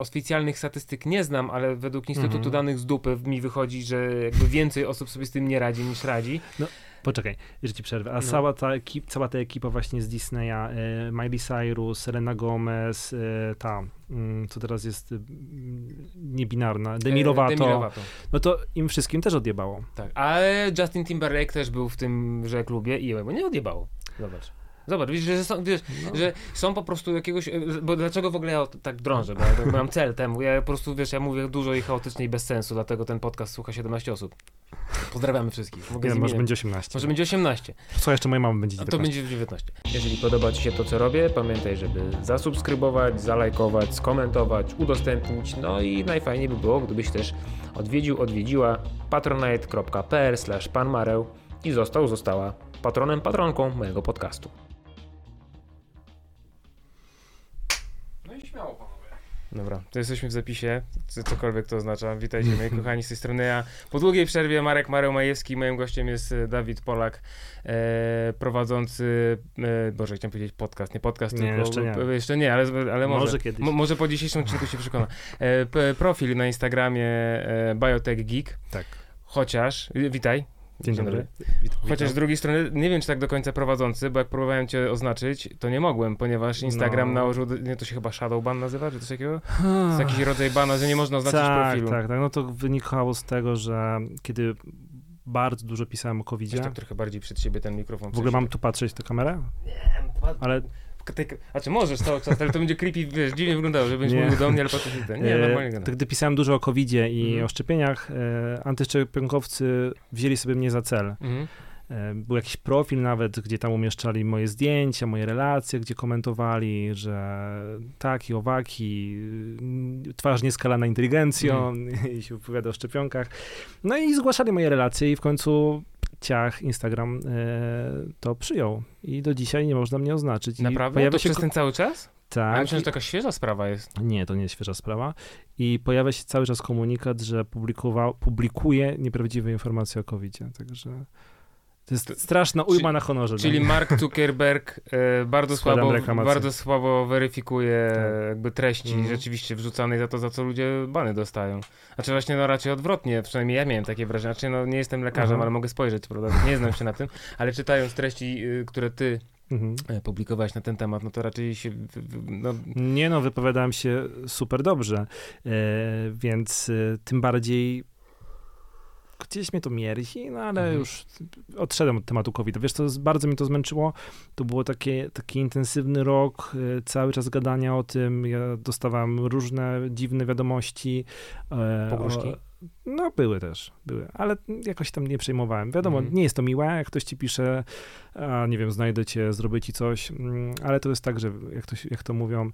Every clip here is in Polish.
oficjalnych statystyk nie znam, ale według Instytutu Mhm. Danych z Dupy mi wychodzi, że jakby więcej osób sobie z tym nie radzi niż radzi. Poczekaj, że ci przerwę. A No. cała, ta ekip, cała ta ekipa właśnie z Disneya, e, Miley Cyrus, Selena Gomez, e, ta, mm, co teraz jest mm, niebinarna, Demi E, Lovato, Demi Lovato. no to im wszystkim też odjebało. Tak, ale Justin Timberlake też był w tymże klubie i jemu nie odjebało. Zobacz. Zobacz, widzisz, że są, wiesz, No. że są po prostu jakiegoś, e, bo dlaczego w ogóle ja tak drążę, bo ja mam cel temu, ja po prostu, wiesz, ja mówię dużo i chaotycznie i bez sensu, dlatego ten podcast słucha 17 osób. Pozdrawiamy wszystkich. Mogę Nie, może będzie 18. może będzie 18. Co jeszcze moja mama będzie A to 19. będzie 19. Jeżeli podoba Ci się to, co robię, pamiętaj, żeby zasubskrybować, zalajkować, skomentować, udostępnić. No i najfajniej by było, gdybyś też odwiedził, odwiedziła patronite.pl panmareł i został, została patronem, patronką mojego podcastu. Dobra, to jesteśmy w zapisie, co- cokolwiek to oznacza. Witajcie moi kochani z tej strony ja. Po długiej przerwie Marek Mareł Majewski, moim gościem jest e, Dawid Polak, e, prowadzący, e, Boże, chciałem powiedzieć podcast, nie podcast, Nie, tylko... jeszcze nie. e, Jeszcze nie, ale, ale może. Może kiedyś. Mo, może po dzisiejszym odcinku się przekona. E, p, profil na Instagramie e, Biotech Geek, Tak. chociaż, e, witaj. Dzień dobry. Chociaż z drugiej strony nie wiem, czy tak do końca prowadzący, bo jak próbowałem cię oznaczyć, to nie mogłem, ponieważ Instagram No. nałożył, nie, to się chyba shadow ban nazywa, czy coś takiego? To jest jakiś rodzaj bana, że nie można oznaczyć tak, profilu. tak, tak. No to wynikało z tego, że kiedy bardzo dużo pisałem o covid tak trochę bardziej przed siebie ten mikrofon. w ogóle mam tu patrzeć w tę kamerę? Ale... Ale A czy możesz cały czas, ale to będzie creepy, wiesz, dziwnie wyglądało, że będziesz Nie. mówił do mnie, ale potem się. Nie, E, normalnie gadam. gdy pisałem dużo o covid i Mhm. o szczepieniach, e, antyszczepionkowcy wzięli sobie mnie za cel. Mhm. E, Był jakiś profil nawet, gdzie tam umieszczali moje zdjęcia, moje relacje, gdzie komentowali, że taki, owaki, mm, twarz nieskalana inteligencją i się wypowiada o szczepionkach. No i zgłaszali moje relacje i w końcu ciach Instagram e, to przyjął. I do dzisiaj nie można mnie oznaczyć. I Naprawdę? pojawia To się przez ten cały czas? Tak, ja myślę, że to jakaś świeża sprawa jest. nie, to nie jest świeża sprawa. I pojawia się cały czas komunikat, że publikował, publikuje nieprawdziwe informacje o covid Także to jest straszna ujma czyli- na honorze. Czyli no. Mark Zuckerberg e, bardzo, Składam słabo, reklamację. bardzo słabo weryfikuje Tak. jakby treści Mhm. rzeczywiście wrzucanej za to, za co ludzie bany dostają. Znaczy właśnie no raczej odwrotnie, przynajmniej ja miałem takie wrażenie. Znaczy no nie jestem lekarzem, Aha. ale mogę spojrzeć, prawda? Nie znam się na tym, ale czytając treści, y, które ty Mhm. e, publikowałeś na ten temat, no to raczej się, no, Nie no, wypowiadałem się super dobrze, e, więc e, tym bardziej gdzieś mnie to mierzi, no ale Mhm. już odszedłem od tematu covid Wiesz, to bardzo mnie to zmęczyło. To było takie, taki intensywny rok, e, cały czas gadania o tym. Ja dostawałem różne dziwne wiadomości. e, Pogróżki? o- No, były też, były, ale jakoś tam nie przejmowałem. Wiadomo, Mhm. nie jest to miłe, jak ktoś ci pisze, a nie wiem, znajdę cię, zrobię ci coś, mm, ale to jest tak, że jak to, jak to mówią,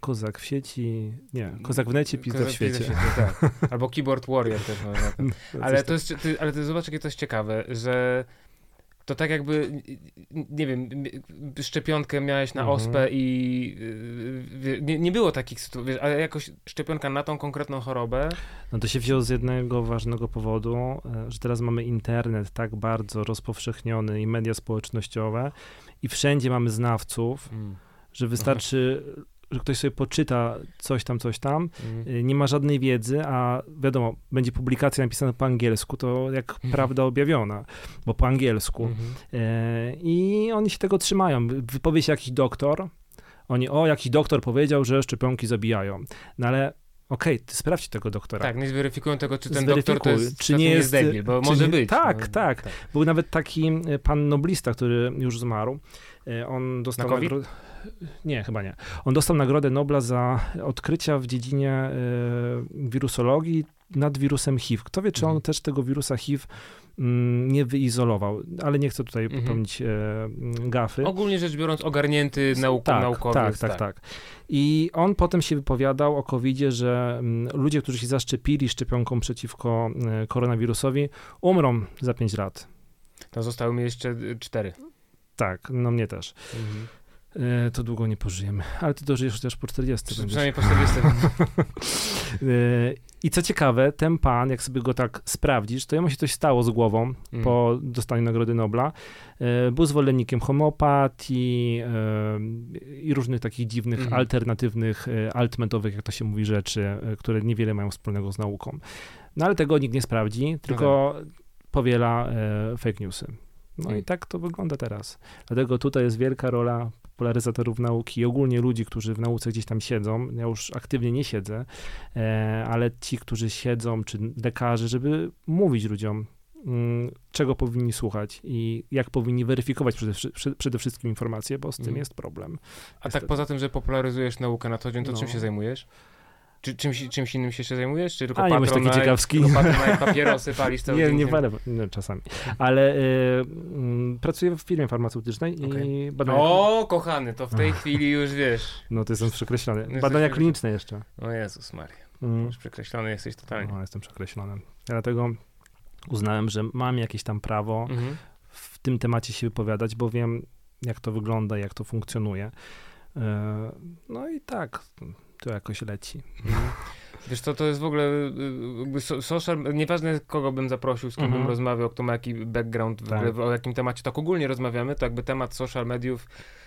kozak w sieci, nie, kozak w necie, pizda w Kozak świecie. tak. Albo keyboard warrior też można. ten. Ale to jest, ale ty zobacz, jakie to jest ciekawe, że to tak jakby, nie wiem, szczepionkę miałeś na Mhm. ospę i y, wie- nie, nie było takich sytuacji, ale jakoś szczepionka na tą konkretną chorobę, No to się wzięło z jednego ważnego powodu, e, że teraz mamy internet tak bardzo rozpowszechniony i media społecznościowe i wszędzie mamy znawców, że wystarczy, że ktoś sobie poczyta coś tam, coś tam, Mhm. y, nie ma żadnej wiedzy, a wiadomo, będzie publikacja napisana po angielsku, to jak Mhm. prawda objawiona, bo po angielsku. Mhm. E, I oni się tego trzymają. Wypowie się jakiś doktor, oni, o, jakiś doktor powiedział, że szczepionki zabijają. No ale okej, ty sprawdź tego doktora. Tak, nie zweryfikują tego, czy ten Zweryfikuj, doktor to jest, czy nie jest- debil, bo może nie- być. tak, no, tak. Był nawet taki e, pan noblista, który już zmarł. E, On dostał Na COVID? nagro- Nie, chyba nie. On dostał Nagrodę Nobla za odkrycia w dziedzinie e, wirusologii nad wirusem HIV. Kto wie, czy on Mhm. też tego wirusa HIV mm, nie wyizolował, ale nie chcę tutaj Mhm. popełnić e, gafy. Ogólnie rzecz biorąc, ogarnięty nauk, tak, naukowiec. tak, tak, tak. I on potem się wypowiadał o covid że mm, ludzie, którzy się zaszczepili szczepionką przeciwko e, koronawirusowi, umrą za 5 lat. To zostały mi jeszcze cztery. Tak, no mnie też. Mhm. E, to długo nie pożyjemy, ale ty dożyjesz też po 40 będziesz. Przynajmniej po 40. E, I co ciekawe, ten pan, jak sobie go tak sprawdzisz, to jemu się coś stało z głową Mm. po dostaniu Nagrody Nobla. E, Był zwolennikiem homeopatii i różnych takich dziwnych, Mhm. alternatywnych, altmetowych, jak to się mówi, rzeczy, które niewiele mają wspólnego z nauką. No ale tego nikt nie sprawdzi, tylko powiela e, fake newsy. No Mm. i tak to wygląda teraz. Dlatego tutaj jest wielka rola popularyzatorów nauki i ogólnie ludzi, którzy w nauce gdzieś tam siedzą. Ja już aktywnie nie siedzę, e, ale ci, którzy siedzą, czy lekarze, żeby mówić ludziom, mm, czego powinni słuchać i jak powinni weryfikować przede, przede wszystkim informacje, bo z tym Mhm. jest problem. A tak poza tym, że popularyzujesz naukę na co dzień, to No. czym się zajmujesz? Czy czymś, czymś innym się jeszcze zajmujesz? Czy tylko A, nie bądź taki ciekawski. Tylko Patronite, papierosy palisz cały Nie, nie parę, no, czasami. Ale y, mm, pracuję w firmie farmaceutycznej i Okej. badania... O, kochany, to w tej chwili już wiesz. No to jestem przekreślony. Jesteś Badania kliniczne jeszcze. O Jezus Maria, Mm. już przekreślony jesteś totalnie. No, jestem przekreślony. Dlatego uznałem, że mam jakieś tam prawo Mhm. w tym temacie się wypowiadać, bo wiem, jak to wygląda, jak to funkcjonuje. E, No i tak, to jakoś leci. Wiesz co, to jest w ogóle y, so, social, nieważne kogo bym zaprosił, z kim Mhm. bym rozmawiał, kto ma jaki background, w Tak. ogóle, o jakim temacie tak ogólnie rozmawiamy, to jakby temat social mediów y,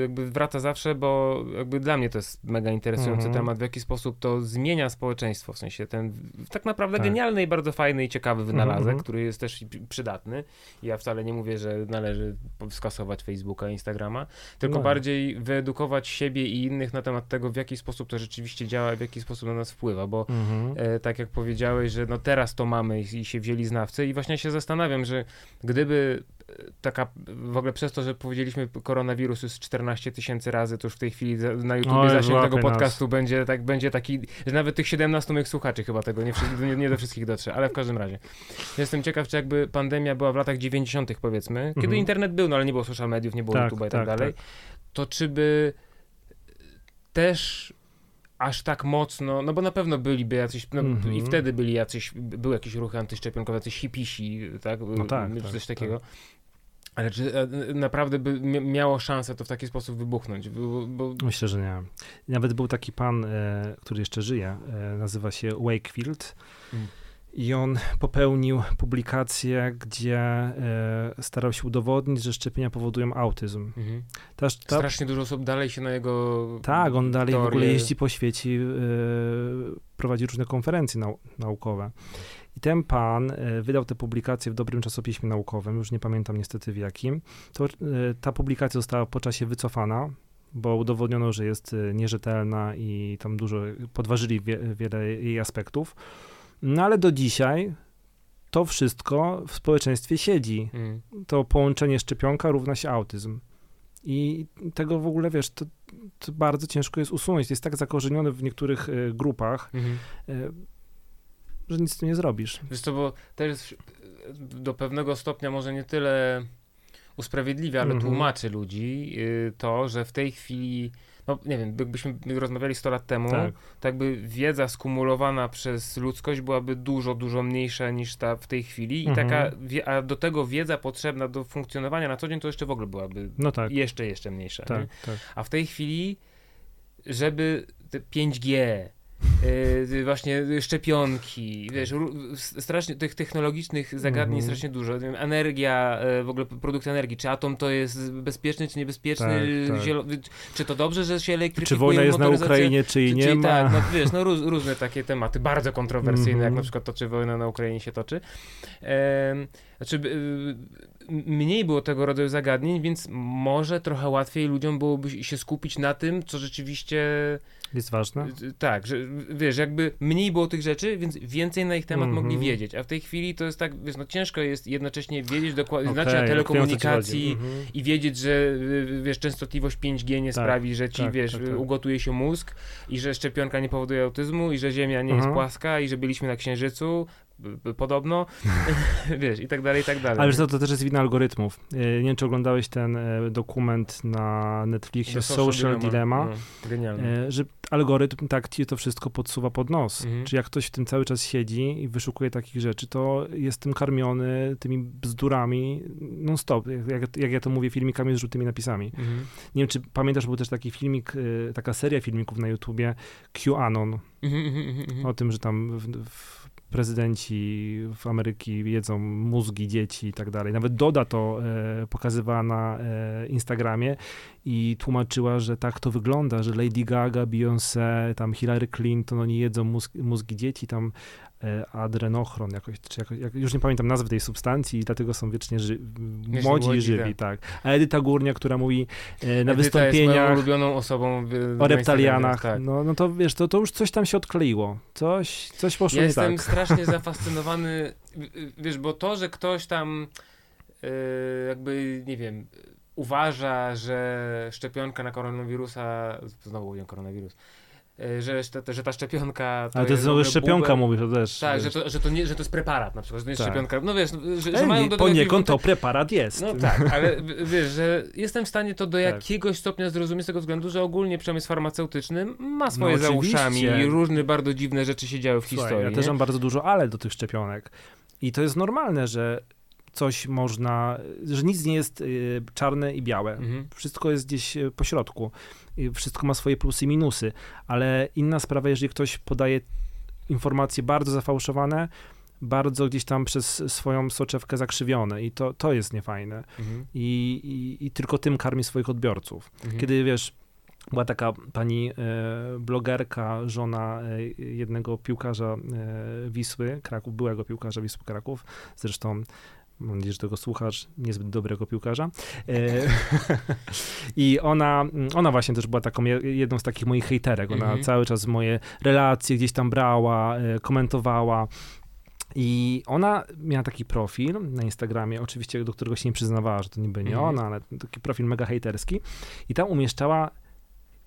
jakby wraca zawsze, bo jakby dla mnie to jest mega interesujący Mhm. temat, w jaki sposób to zmienia społeczeństwo, w sensie ten tak naprawdę Tak. genialny i bardzo fajny i ciekawy wynalazek, Mhm. który jest też przydatny. Ja wcale nie mówię, że należy skasować Facebooka, Instagrama, tylko No. bardziej wyedukować siebie i innych na temat tego, w jaki sposób to rzeczywiście działa, w jaki sposób na nas wpływa, bo Mhm. e, tak jak powiedziałeś, że no teraz to mamy i, i się wzięli znawcy i właśnie się zastanawiam, że gdyby taka, w ogóle przez to, że powiedzieliśmy koronawirus jest 14 tysięcy razy, to już w tej chwili na YouTubie Oj, zasięg tego nas. podcastu będzie, tak, będzie taki, że nawet tych 17 moich słuchaczy chyba tego nie, nie, nie do wszystkich dotrze, ale w każdym razie. Jestem ciekaw, czy jakby pandemia była w latach 90 powiedzmy, kiedy Mhm. internet był, no ale nie było social mediów, nie było Tak, YouTube'a i tak, tak, dalej, to czy by też aż tak mocno, no bo na pewno byliby jacyś, no Mhm. i wtedy byli jacyś, były jakieś ruchy antyszczepionkowe, jacyś hipisi, tak? No tak, tak, coś takiego. Ale czy e, naprawdę by mia- miało szansę to w taki sposób wybuchnąć? Bo, bo, Myślę, że nie. Nawet był taki pan, e, który jeszcze żyje, e, nazywa się Wakefield. Mm. I on popełnił publikację, gdzie e, starał się udowodnić, że szczepienia powodują autyzm. mhm. Ta, ta, Strasznie dużo osób dalej się na jego tak, on dalej w ogóle jeździ po świecie, e, prowadzi różne konferencje nau naukowe. I ten pan e, wydał tę publikację w dobrym czasopiśmie naukowym, już nie pamiętam niestety w jakim. To, e, ta publikacja została po czasie wycofana, bo udowodniono, że jest e, nierzetelna i tam dużo podważyli wie, wiele jej aspektów. No ale do dzisiaj to wszystko w społeczeństwie siedzi. Mhm. To połączenie szczepionka równa się autyzm. I tego w ogóle, wiesz, to, to bardzo ciężko jest usunąć. Jest tak zakorzenione w niektórych e, grupach, Mhm. e, że nic z tym nie zrobisz. Wiesz co, bo też do pewnego stopnia może nie tyle usprawiedliwia, ale Mhm. tłumaczy ludzi y, to, że w tej chwili, no nie wiem, jakbyśmy rozmawiali 100 lat temu, Tak. by wiedza skumulowana przez ludzkość byłaby dużo, dużo mniejsza niż ta w tej chwili i Mhm. taka, a do tego wiedza potrzebna do funkcjonowania na co dzień to jeszcze w ogóle byłaby No tak, jeszcze, jeszcze mniejsza. nie? tak, tak. A w tej chwili, żeby te 5G, yy, właśnie szczepionki, wiesz, strasznie tych technologicznych zagadnień Mhm. strasznie dużo. Energia, e, w ogóle produkt energii, czy atom to jest bezpieczny, czy niebezpieczny, Tak, tak. czy to dobrze, że się elektrykuje Czy wojna jest na? Ukrainie, czy jej Czy- nie czyli ma? Tak, no wiesz, no róz, różne takie tematy, bardzo kontrowersyjne, jak Mhm. na przykład to, czy wojna na Ukrainie się toczy. Em, znaczy, y, m- mniej było tego rodzaju zagadnień, więc może trochę łatwiej ludziom byłoby się skupić na tym, co rzeczywiście Jest ważne? y, tak, że wiesz, jakby mniej było tych rzeczy, więc więcej na ich temat Mhm. mogli wiedzieć, a w tej chwili to jest tak, wiesz, no ciężko jest jednocześnie wiedzieć dokładnie, Okej, znaczy na wiem, telekomunikacji, chodzi. Mhm. i wiedzieć, że y, wiesz, częstotliwość 5G nie Tak, sprawi, że ci, tak, wiesz, tak, tak. ugotuje się mózg i że szczepionka nie powoduje autyzmu i że Ziemia nie jest Mhm. płaska i że byliśmy na Księżycu, podobno, wiesz, i tak dalej, i tak dalej. Ale wiesz co, to też jest wina algorytmów. E, Nie wiem, czy oglądałeś ten e, dokument na Netflixie The Social, Dilemma, No, genialne. e, że algorytm tak ci to wszystko podsuwa pod nos. Mhm. Czy jak ktoś w tym cały czas siedzi i wyszukuje takich rzeczy, to jest tym karmiony tymi bzdurami non-stop. Jak, jak ja to mówię, filmikami z żółtymi napisami. Mhm. Nie wiem, czy pamiętasz, był też taki filmik, taka seria filmików na YouTubie, QAnon, Mhm, mhm, mhm, mhm. o tym, że tam w, w prezydenci w Ameryki jedzą mózgi dzieci i tak dalej. Nawet Doda to e, pokazywała na e, Instagramie i tłumaczyła, że tak to wygląda, że Lady Gaga, Beyoncé, tam Hillary Clinton, oni jedzą mózg, mózgi dzieci, tam adrenochron jakoś, czy jakoś, jak, już nie pamiętam nazwy tej substancji i dlatego są wiecznie ży, młodzi i żywi, tak. A Edyta Górnia, która mówi e, na Edyta jest wystąpieniach moją ulubioną osobą w, o na reptalianach, Tak. no, no to wiesz, to, to już coś tam się odkleiło. Coś, coś poszło Ja nie jestem tak. strasznie zafascynowany, wiesz, bo to, że ktoś tam e, jakby, nie wiem, uważa, że szczepionka na koronawirusa, znowu mówię koronawirus, e, że, szte- że ta szczepionka to Ale to jest ogóle szczepionka, mówisz, to też. Tak, że wiesz. to, że, to nie, że to jest preparat na przykład, że to jest Tak. szczepionka, no wiesz, że, że E, mają do poniekąd to preparat jest. No tak, ale wiesz, że jestem w stanie to do Tak. jakiegoś stopnia zrozumieć z tego względu, że ogólnie przemysł farmaceutyczny ma swoje No za uszami i różne bardzo dziwne rzeczy się działy w Słuchaj, historii. ja też nie? mam bardzo dużo ale do tych szczepionek. I to jest normalne, że coś można, że nic nie jest y, czarne i białe. Mhm. Wszystko jest gdzieś y, po środku. Wszystko ma swoje plusy i minusy. Ale inna sprawa, jeżeli ktoś podaje informacje bardzo zafałszowane, bardzo gdzieś tam przez swoją soczewkę zakrzywione i to, to jest niefajne. Mhm. I, i, I tylko tym karmi swoich odbiorców. Mhm. Kiedy wiesz, była taka pani e, blogerka, żona e, jednego piłkarza e, Wisły, Kraków, byłego piłkarza Wisły Kraków, zresztą mam nadzieję, że tego słuchasz, niezbyt dobrego piłkarza. E, I ona, ona właśnie też była taką je- jedną z takich moich hejterek. Ona Mhm. cały czas moje relacje gdzieś tam brała, e, komentowała. I ona miała taki profil na Instagramie, oczywiście do którego się nie przyznawała, że to niby nie Mhm. ona, ale taki profil mega hejterski. I tam umieszczała,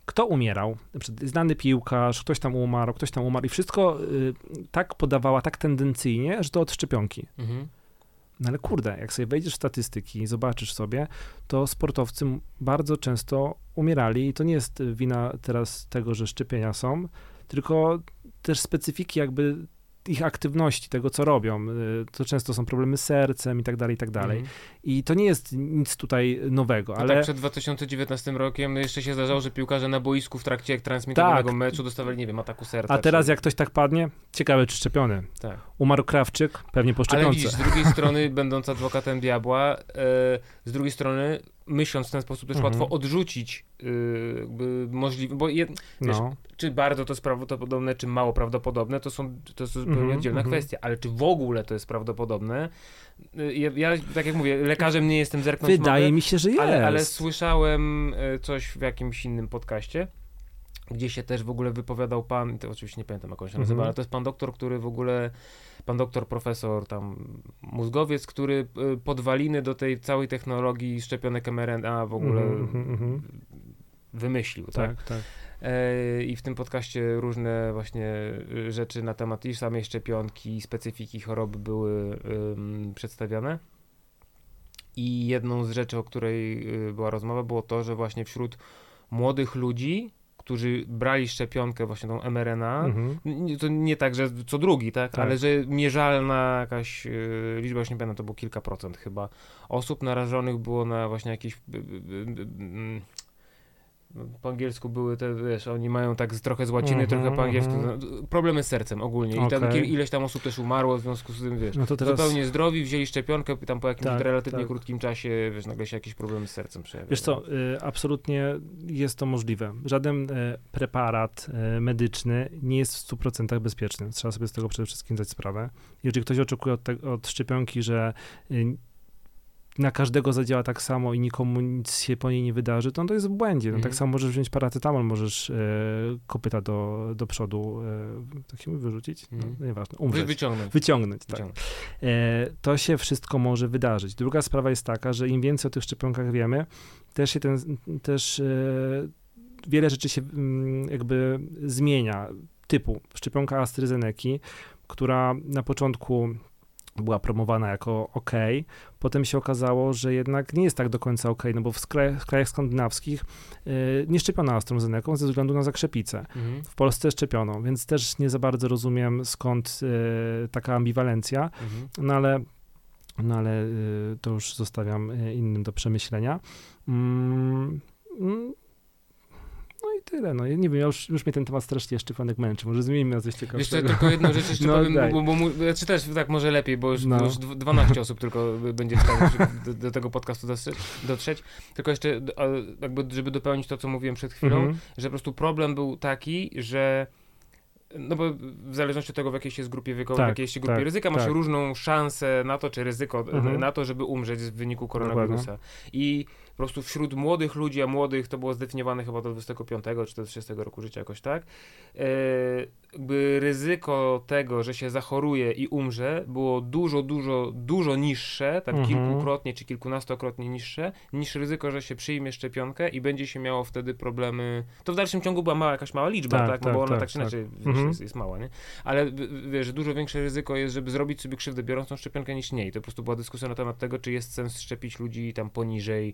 kto umierał. Znany piłkarz, ktoś tam umarł, ktoś tam umarł i wszystko y, tak podawała, tak tendencyjnie, że to od szczepionki. Mhm. No ale kurde, jak sobie wejdziesz w statystyki i zobaczysz sobie, to sportowcy bardzo często umierali i to nie jest wina teraz tego, że szczepienia są, tylko też specyfiki jakby ich aktywności, tego co robią. Y, To często są problemy z sercem i tak dalej, i tak dalej. I to nie jest nic tutaj nowego, ale tak przed 2019 rokiem jeszcze się zdarzało, że piłkarze na boisku w trakcie transmitowanego Tak. meczu dostawali, nie wiem, ataku serca. a teraz czy... jak ktoś tak padnie, ciekawe czy szczepiony. Tak. Umarł Krawczyk, pewnie po Ale szczepionce. widzisz, z drugiej strony, będąc adwokatem diabła, e, z drugiej strony, myśląc w ten sposób, też Mhm. łatwo odrzucić jakby możliwe, bo wiesz, no. czy bardzo to jest prawdopodobne, czy mało prawdopodobne, to są to jest zupełnie Mhm, oddzielna mhm. kwestia, ale czy w ogóle to jest prawdopodobne? Ja, ja, tak jak mówię, lekarzem nie jestem, zerknąć Wydaje mogę, mi się, że jest. ale, ale słyszałem e, coś w jakimś innym podcaście, gdzie się też w ogóle wypowiadał pan, to oczywiście nie pamiętam jak on się Mhm. nazywa, ale to jest pan doktor, który w ogóle, pan doktor, profesor tam, mózgowiec, który y, podwaliny do tej całej technologii szczepionek mRNA w ogóle mhm, mhm. wymyślił, tak? Tak, tak. E, I w tym podcaście różne właśnie y, rzeczy na temat i samej szczepionki, specyfiki choroby były przedstawiane. I jedną z rzeczy, o której y, była rozmowa, było to, że właśnie wśród młodych ludzi, którzy brali szczepionkę, właśnie tą mRNA, Mhm. to nie tak, że co drugi, tak, Tak. ale że mierzalna jakaś y, liczba, już nie pamiętam, to było kilka procent chyba, osób narażonych było na właśnie jakieś... y, y, po angielsku były te, wiesz, oni mają tak z, trochę z łaciny, Mhm, trochę po angielsku, mhm. no, problemy z sercem ogólnie i tam ileś tam osób też umarło w związku z tym, wiesz, No teraz, zupełnie zdrowi, wzięli szczepionkę, tam po jakimś Tak, relatywnie tak. krótkim czasie, wiesz, nagle się jakieś problemy z sercem przejawiają. wiesz co, y, absolutnie jest to możliwe. Żaden y, preparat y, medyczny nie jest w 100% bezpieczny. Trzeba sobie z tego przede wszystkim zdać sprawę. Jeżeli ktoś oczekuje od, te, od szczepionki, że y, na każdego zadziała tak samo i nikomu nic się po niej nie wydarzy, to on to jest w błędzie. No, Mhm. Tak samo możesz wziąć paracetamol, możesz e, kopyta do, do przodu, e, tak się mówi, wyrzucić? Mhm. No, nieważne, Wy, umrzeć. wyciągnąć. Wyciągnąć, tak. wyciągnąć. E, to się wszystko może wydarzyć. Druga sprawa jest taka, że im więcej o tych szczepionkach wiemy, też się ten, też e, wiele rzeczy się mm, jakby zmienia. Typu szczepionka AstraZeneca, która na początku była promowana jako ok. Potem się okazało, że jednak nie jest tak do końca ok, no bo w krajach, w krajach skandynawskich y, nie szczepiono AstraZeneką ze względu na zakrzepicę. Mhm. W Polsce szczepiono, więc też nie za bardzo rozumiem skąd y, taka ambiwalencja, Mhm. no ale, no ale y, to już zostawiam y, innym do przemyślenia. No i tyle, no ja nie wiem, ja już, już mnie ten temat strasznie szczepionek męczy, może zmienimy na coś Jeszcze ciekawszego. tylko jedną rzecz jeszcze No, powiem, daj. bo, bo mu, czy też tak może lepiej, bo już, No. bo już dw- 12 osób tylko będzie w stanie do, do tego podcastu dotrzeć. Tylko jeszcze jakby, żeby dopełnić to, co mówiłem przed chwilą, Mhm. że po prostu problem był taki, że no bo w zależności od tego, w jakiej się grupie wiekowej, Tak, w jakiej się grupie tak, ryzyka, masz tak. różną szansę na to, czy ryzyko Mhm. na to, żeby umrzeć w wyniku koronawirusa. I prostu wśród młodych ludzi, a młodych to było zdefiniowane chyba do 25 czy do 30 roku życia jakoś tak, e, jakby ryzyko tego, że się zachoruje i umrze było dużo, dużo, dużo niższe, tak Mhm. kilkukrotnie czy kilkunastokrotnie niższe, niż ryzyko, że się przyjmie szczepionkę i będzie się miało wtedy problemy. To w dalszym ciągu była mała, jakaś mała liczba, tak, Tak, no bo tak, ona tak, tak, czy tak. inaczej Mhm. jest, jest mała, nie? Ale wiesz, dużo większe ryzyko jest, żeby zrobić sobie krzywdę biorąc tą szczepionkę niż nie. I to po prostu była dyskusja na temat tego, czy jest sens szczepić ludzi tam poniżej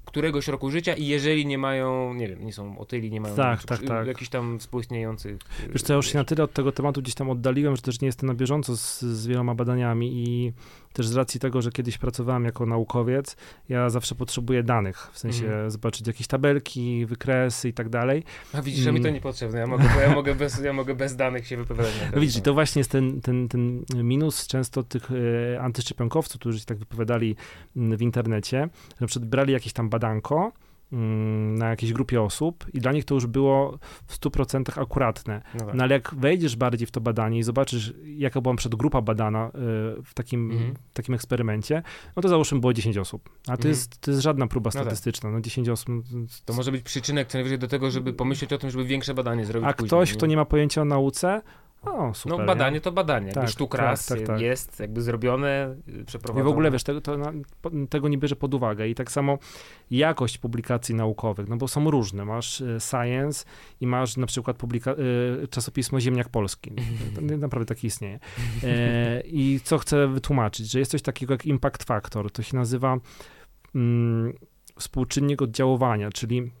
któregoś roku życia i jeżeli nie mają, nie wiem, nie są otyli, nie mają Tak, nic- tak, tak. jakichś tam współistniejących. Wiesz co, ja już się na tyle od tego tematu gdzieś tam oddaliłem, że też nie jestem na bieżąco z, z wieloma badaniami i też z racji tego, że kiedyś pracowałem jako naukowiec, ja zawsze potrzebuję danych, w sensie Mhm. zobaczyć jakieś tabelki, wykresy i tak dalej. A widzisz, że mi to Mm. niepotrzebne. Ja mogę, ja mogę, bez, ja mogę bez danych się wypowiadać. No widzisz, to właśnie jest ten, ten, ten minus często tych e, antyszczepionkowców, którzy się tak wypowiadali mm, w internecie, że na przykład brali jakieś tam badanko mm, na jakiejś grupie osób i dla nich to już było w 100% akuratne. No tak. No ale jak wejdziesz bardziej w to badanie i zobaczysz, jaka była przed grupa badana y, w takim, Mhm. takim eksperymencie, no to załóżmy było 10 osób. A to, Mhm. jest, to jest żadna próba No tak. statystyczna. No 10 osób. no, To może być przyczynek co najwyżej do tego, żeby pomyśleć o tym, żeby większe badanie zrobić A później, ktoś, kto nie ma pojęcia o nauce, o super. No nie? badanie to badanie. Tak, sztuk tak, raz tak, tak. jest jakby zrobione, y, I przeprowadzone. w ogóle, wiesz, tego, to, tego nie bierze pod uwagę. I tak samo jakość publikacji naukowych, no bo są różne. Masz y, Science i masz na przykład publika- y, czasopismo Ziemniak Polski. To nie- naprawdę taki istnieje. E, I co chcę wytłumaczyć, że jest coś takiego jak impact factor. To się nazywa mm, współczynnik oddziaływania, czyli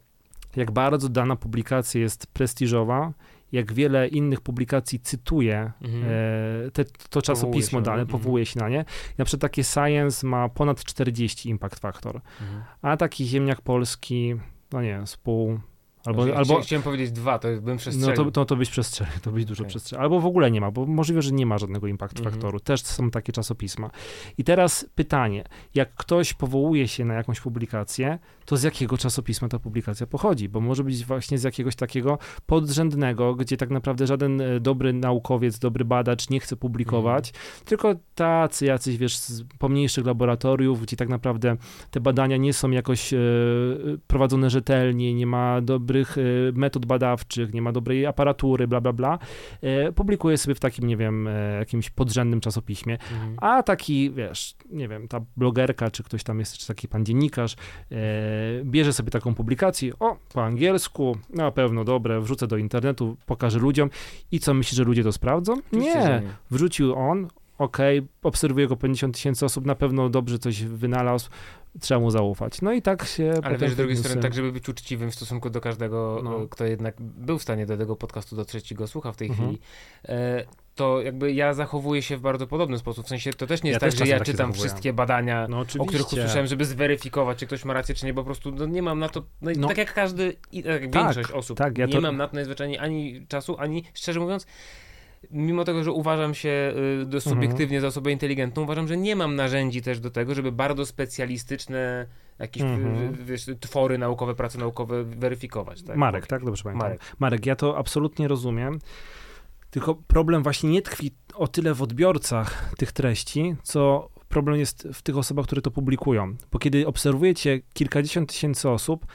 jak bardzo dana publikacja jest prestiżowa, jak wiele innych publikacji cytuje Mhm. e, te, to Powołuje czasopismo na dane. Mhm. powołuje się na nie. Na przykład takie Science ma ponad 40 impact factor, Mhm. a taki ziemniak polski, no nie wiem, z pół, albo, Znaczy, albo chcia- Chciałem powiedzieć dwa, to bym no przestrzelił. to, to, to byś przestrzelił, to byś dużo Okej. przestrzelił. Albo w ogóle nie ma, bo możliwe, że nie ma żadnego impact Mhm. faktoru. Też są takie czasopisma. I teraz pytanie, jak ktoś powołuje się na jakąś publikację, to z jakiego czasopisma ta publikacja pochodzi? Bo może być właśnie z jakiegoś takiego podrzędnego, gdzie tak naprawdę żaden e, dobry naukowiec, dobry badacz nie chce publikować, Mhm. tylko tacy jacyś, wiesz, z pomniejszych laboratoriów, gdzie tak naprawdę te badania nie są jakoś e, prowadzone rzetelnie, nie ma dobrych e, metod badawczych, nie ma dobrej aparatury, bla, bla, bla, publikuje sobie w takim, nie wiem, jakimś podrzędnym czasopiśmie. Mhm. A taki, wiesz, nie wiem, ta blogerka, czy ktoś tam jest, czy taki pan dziennikarz, bierze sobie taką publikację, o, po angielsku, na pewno dobre, wrzucę do internetu, pokażę ludziom i co, myśli, że ludzie to sprawdzą? Nie, wrzucił on, okej, obserwuje go 50 tysięcy osób, na pewno dobrze coś wynalazł, trzeba mu zaufać. No i tak się Ale wiesz, z drugiej newsy- strony, tak żeby być uczciwym w stosunku do każdego, No. kto jednak był w stanie do tego podcastu dotrzeć i go słucha w tej Mhm. chwili, e, to jakby ja zachowuję się w bardzo podobny sposób. W sensie to też nie Ja jest też tak, że ja tak czytam wszystkie badania, No o których usłyszałem, żeby zweryfikować, czy ktoś ma rację, czy nie, bo po prostu no, nie mam na to, no, No. tak jak każdy, tak jak Tak, większość osób, tak, ja nie to- mam na to najzwyczajniej ani czasu, ani, szczerze mówiąc, mimo tego, że uważam się y, Mhm. subiektywnie za osobę inteligentną, uważam, że nie mam narzędzi też do tego, żeby bardzo specjalistyczne jakieś Mhm. w- wiesz, twory naukowe, prace naukowe weryfikować. Tak? Marek, tak? Dobrze pamiętam. Marek. Marek, ja to absolutnie rozumiem. Tylko problem właśnie nie tkwi o tyle w odbiorcach tych treści, co problem jest w tych osobach, które to publikują. Bo kiedy obserwujecie kilkadziesiąt tysięcy osób,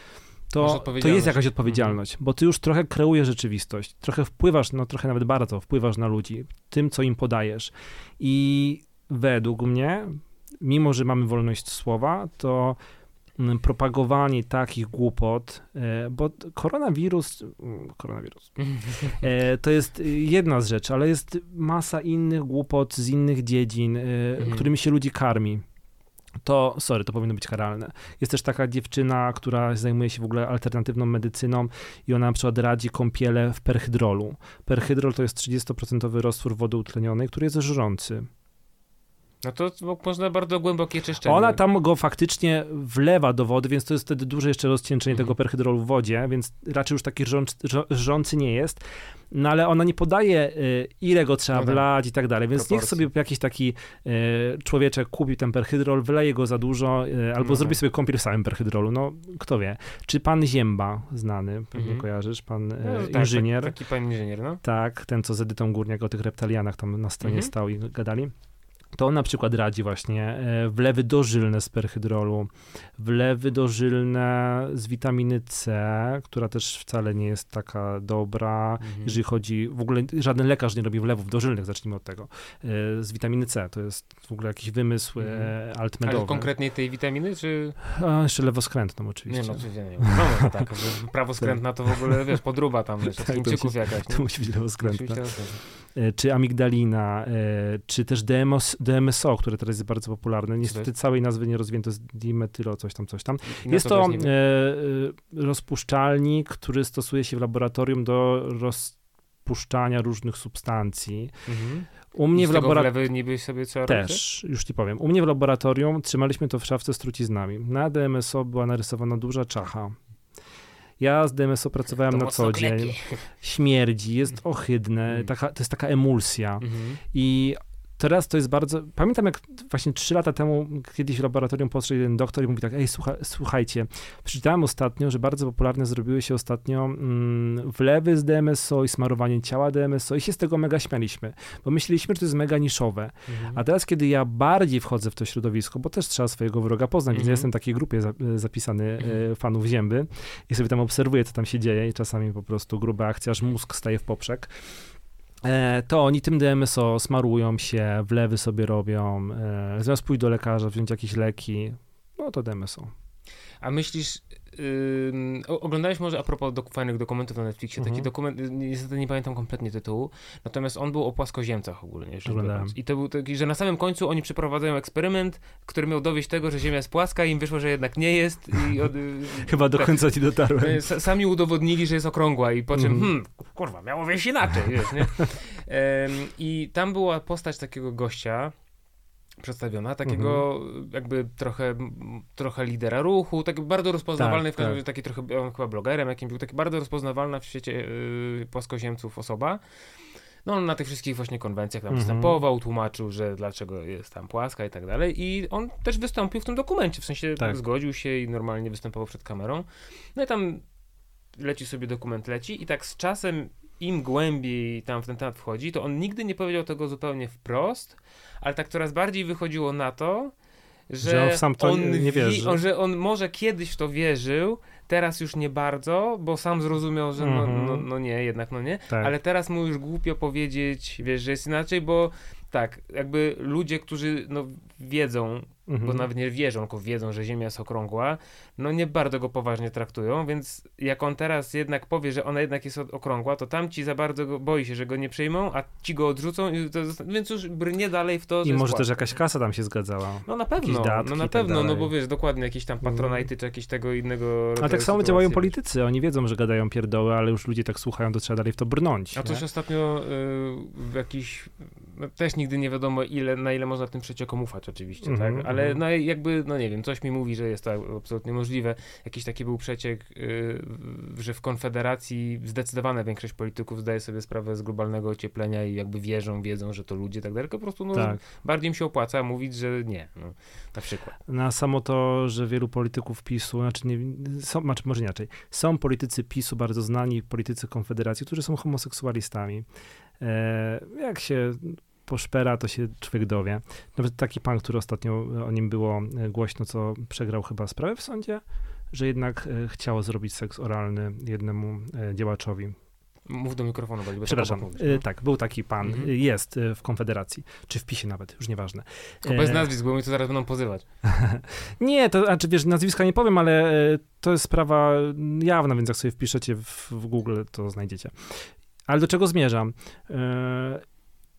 to, to jest jakaś odpowiedzialność, bo ty już trochę kreujesz rzeczywistość, trochę wpływasz, no trochę nawet bardzo wpływasz na ludzi tym, co im podajesz. I według mnie, mimo że mamy wolność słowa, to propagowanie takich głupot, e, bo koronawirus, koronawirus, e, to jest jedna z rzeczy, ale jest masa innych głupot z innych dziedzin, mhm. którymi się ludzi karmi to, sorry, to powinno być karalne. Jest też taka dziewczyna, która zajmuje się w ogóle alternatywną medycyną i ona na przykład radzi kąpiele w perhydrolu. Perhydrol to jest 30% roztwór wody utlenionej, który jest żrący. No to można bardzo głębokie czyszczenie. Ona tam go faktycznie wlewa do wody, więc to jest wtedy duże jeszcze rozcieńczenie mhm. tego perhydrolu w wodzie, więc raczej już taki żrący nie jest. No ale ona nie podaje, y, ile go trzeba no tak. wlać i tak dalej, więc Proporcji. niech sobie jakiś taki y, człowieczek kupi ten perhydrol, wleje go za dużo, y, albo no. zrobi sobie kąpiel w samym perhydrolu, no kto wie. Czy pan Zięba, znany, pewnie mhm. kojarzysz, pan no, tak, inżynier. Tak, taki pan inżynier, no. Tak, ten co z Edytą Górniak o tych reptalianach tam na stronie mhm. stał i gadali to na przykład radzi właśnie e, wlewy dożylne z perhydrolu, wlewy dożylne z witaminy C, która też wcale nie jest taka dobra, mhm. jeżeli chodzi, w ogóle żaden lekarz nie robi wlewów dożylnych, zacznijmy od tego, e, z witaminy C, to jest w ogóle jakiś wymysł mhm. E, altmedowy. Ale konkretnie tej witaminy, czy? A, jeszcze lewoskrętną oczywiście. Nie, no oczywiście nie. No, no tak, prawoskrętna to w ogóle, wiesz, podruba tam, wiesz, tak, Chińczyków jakaś. Nie? To musi być lewoskrętna. Czy amigdalina, czy też DMS, DMSO, które teraz jest bardzo popularne. Niestety całej nazwy nie rozwinięto, to jest dimetylo, coś tam, coś tam. Jest to e, e, rozpuszczalnik, który stosuje się w laboratorium do rozpuszczania różnych substancji. Mhm. U mnie I w laboratorium. niby sobie co Też, już ci powiem. U mnie w laboratorium trzymaliśmy to w szafce z truciznami. Na DMSO była narysowana duża czacha. Ja z DMSO pracowałem to na co dzień. Śmierdzi, jest ohydne, mm. taka, to jest taka emulsja. -hmm. I teraz to jest bardzo. Pamiętam, jak właśnie trzy lata temu kiedyś w laboratorium podszedł jeden doktor i mówi tak: Ej, słucha, słuchajcie, przeczytałem ostatnio, że bardzo popularne zrobiły się ostatnio mm, wlewy z DMSO i smarowanie ciała DMSO i się z tego mega śmialiśmy, bo myśleliśmy, że to jest mega niszowe. Mhm. A teraz, kiedy ja bardziej wchodzę w to środowisko, bo też trzeba swojego wroga poznać, mhm. więc ja jestem w takiej grupie za, zapisany e, mhm. fanów zięby i sobie tam obserwuję, co tam się dzieje i czasami po prostu gruba akcja, aż mózg staje w poprzek. E, to oni tym DMSO smarują się, wlewy sobie robią, e, zamiast pójść do lekarza, wziąć jakieś leki, no to DMSO. A myślisz, Yy, oglądałeś może a propos dok fajnych dokumentów na Netflixie, taki mhm. dokument, niestety nie pamiętam kompletnie tytułu, natomiast on był o płaskoziemcach ogólnie. I to był taki, że na samym końcu oni przeprowadzają eksperyment, który miał dowieść tego, że Ziemia jest płaska i im wyszło, że jednak nie jest. Od, Chyba do tak. końca ci dotarłem. Sami udowodnili, że jest okrągła i po czym, mhm. hmm, kurwa, miało wyjść inaczej, wiesz, nie? I tam była postać takiego gościa, przedstawiona, takiego mhm. jakby trochę, trochę lidera ruchu, tak bardzo rozpoznawalny, tak, w każdym razie tak. taki trochę, on chyba blogerem jakim był, taki bardzo rozpoznawalna w świecie yy, płaskoziemców osoba. No on na tych wszystkich właśnie konwencjach tam mhm. występował, tłumaczył, że dlaczego jest tam płaska i tak dalej i on też wystąpił w tym dokumencie, w sensie tak. zgodził się i normalnie występował przed kamerą. No i tam leci sobie dokument, leci i tak z czasem im głębiej tam w ten temat wchodzi, to on nigdy nie powiedział tego zupełnie wprost, ale tak coraz bardziej wychodziło na to, że, że on sam to on nie wierzy. On, że on może kiedyś w to wierzył, teraz już nie bardzo, bo sam zrozumiał, że no, no, mhm. no nie, jednak no nie, tak. ale teraz mu już głupio powiedzieć, wiesz, że jest inaczej, bo tak, jakby ludzie, którzy no, wiedzą, mhm. bo nawet nie wierzą, tylko wiedzą, że Ziemia jest okrągła, no nie bardzo go poważnie traktują, więc jak on teraz jednak powie, że ona jednak jest okrągła, to tamci za bardzo go, boi się, że go nie przyjmą, a ci go odrzucą, i to, więc już brnie dalej w to, I może też jakaś kasa tam się zgadzała. No na pewno, no na tak pewno, tak no bo wiesz, dokładnie jakieś tam mhm. patronajty, czy jakieś tego innego Ale tak samo działają politycy, oni wiedzą, że gadają pierdoły, ale już ludzie tak słuchają, to trzeba dalej w to brnąć. A coś ostatnio y, w jakiś, no, też nigdy nie wiadomo ile, na ile można tym przeciekom ufać oczywiście, mm -hmm, tak, mhm, ale mm no jakby, no nie wiem, coś mi mówi, że jest to absolutnie możliwe. Jakiś taki był przeciek, yy, że w Konfederacji zdecydowana większość polityków zdaje sobie sprawę z globalnego ocieplenia i jakby wierzą, wiedzą, że to ludzie tak dalej, po prostu no, tak. bardziej im się opłaca mówić, że nie, no, na przykład. Na samo to, że wielu polityków PiSu, znaczy, nie, są, znaczy może inaczej, są politycy PiSu bardzo znani, politycy Konfederacji, którzy są homoseksualistami. E, jak się poszpera, to się człowiek dowie. Nawet taki pan, który ostatnio o nim było e, głośno, co przegrał chyba sprawę w sądzie, że jednak e, chciało zrobić seks oralny jednemu e, działaczowi Mów do mikrofonu, bo Przepraszam, mówisz, y, no. tak, był taki pan, Mhm. jest w Konfederacji, czy w PiSie nawet, już nieważne. Tylko bez E, nazwisk, bo mi to zaraz będą pozywać. Nie, to znaczy wiesz, nazwiska nie powiem, ale e, to jest sprawa jawna, więc jak sobie wpiszecie w, w Google, to znajdziecie. Ale do czego zmierzam?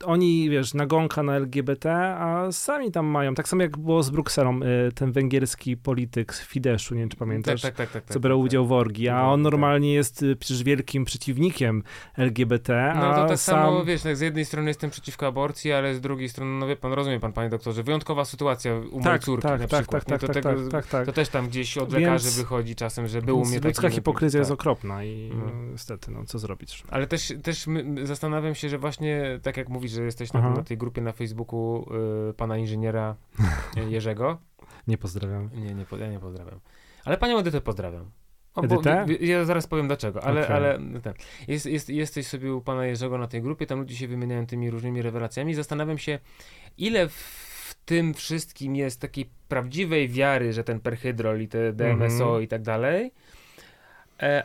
E, oni, wiesz, nagonka na LGBT, a sami tam mają, tak samo jak było z Brukselą, e, ten węgierski polityk z Fideszu, nie wiem, czy pamiętasz, Tak, tak, tak. tak co brał tak, udział w orgii, a Tak, on tak. normalnie jest e, przecież wielkim przeciwnikiem LGBT, No to tak sam... samo, wiesz, tak z jednej strony jestem przeciwko aborcji, ale z drugiej strony, no wie pan, rozumie pan, panie doktorze, wyjątkowa sytuacja u mojej tak, córki tak, na tak, przykład. tak, tak, to, tak, tego, tak, tak, tak. to też tam gdzieś od Więc- lekarzy wychodzi czasem, że był u mnie ludzka taki... hipokryzja jest tak. okropna i No. no, niestety, no co zrobić? Ale też, też my, zastanawiam się, że właśnie, tak jak mówisz, że jesteś na, na tej grupie na Facebooku y, pana inżyniera Jerzego. Nie pozdrawiam. Nie, nie, ja nie pozdrawiam. Ale panią Edytę pozdrawiam. O, bo, Edytę? wi- ja zaraz powiem dlaczego, ale, Okej. ale ten, jest, jest, jesteś sobie u pana Jerzego na tej grupie, tam ludzie się wymieniają tymi różnymi rewelacjami. Zastanawiam się, ile w tym wszystkim jest takiej prawdziwej wiary, że ten perhydrol i te DMSO Mhm. i tak dalej,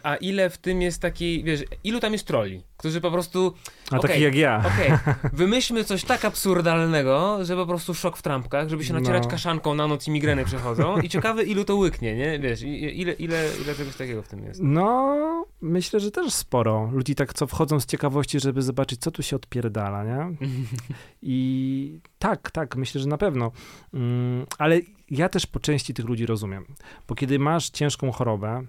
a ile w tym jest takiej, wiesz, ilu tam jest troli, którzy po prostu A Okej. taki jak ja. Okej, wymyślmy coś tak absurdalnego, że po prostu szok w trampkach, żeby się nacierać No. kaszanką na noc i migreny przechodzą i ciekawe ilu to łyknie, nie? Wiesz, ile, ile, ile czegoś takiego w tym jest. No, myślę, że też sporo. Ludzi tak, co wchodzą z ciekawości, żeby zobaczyć, co tu się odpierdala, nie? I tak, tak, myślę, że na pewno. Mm, ale ja też po części tych ludzi rozumiem. Bo kiedy masz ciężką chorobę,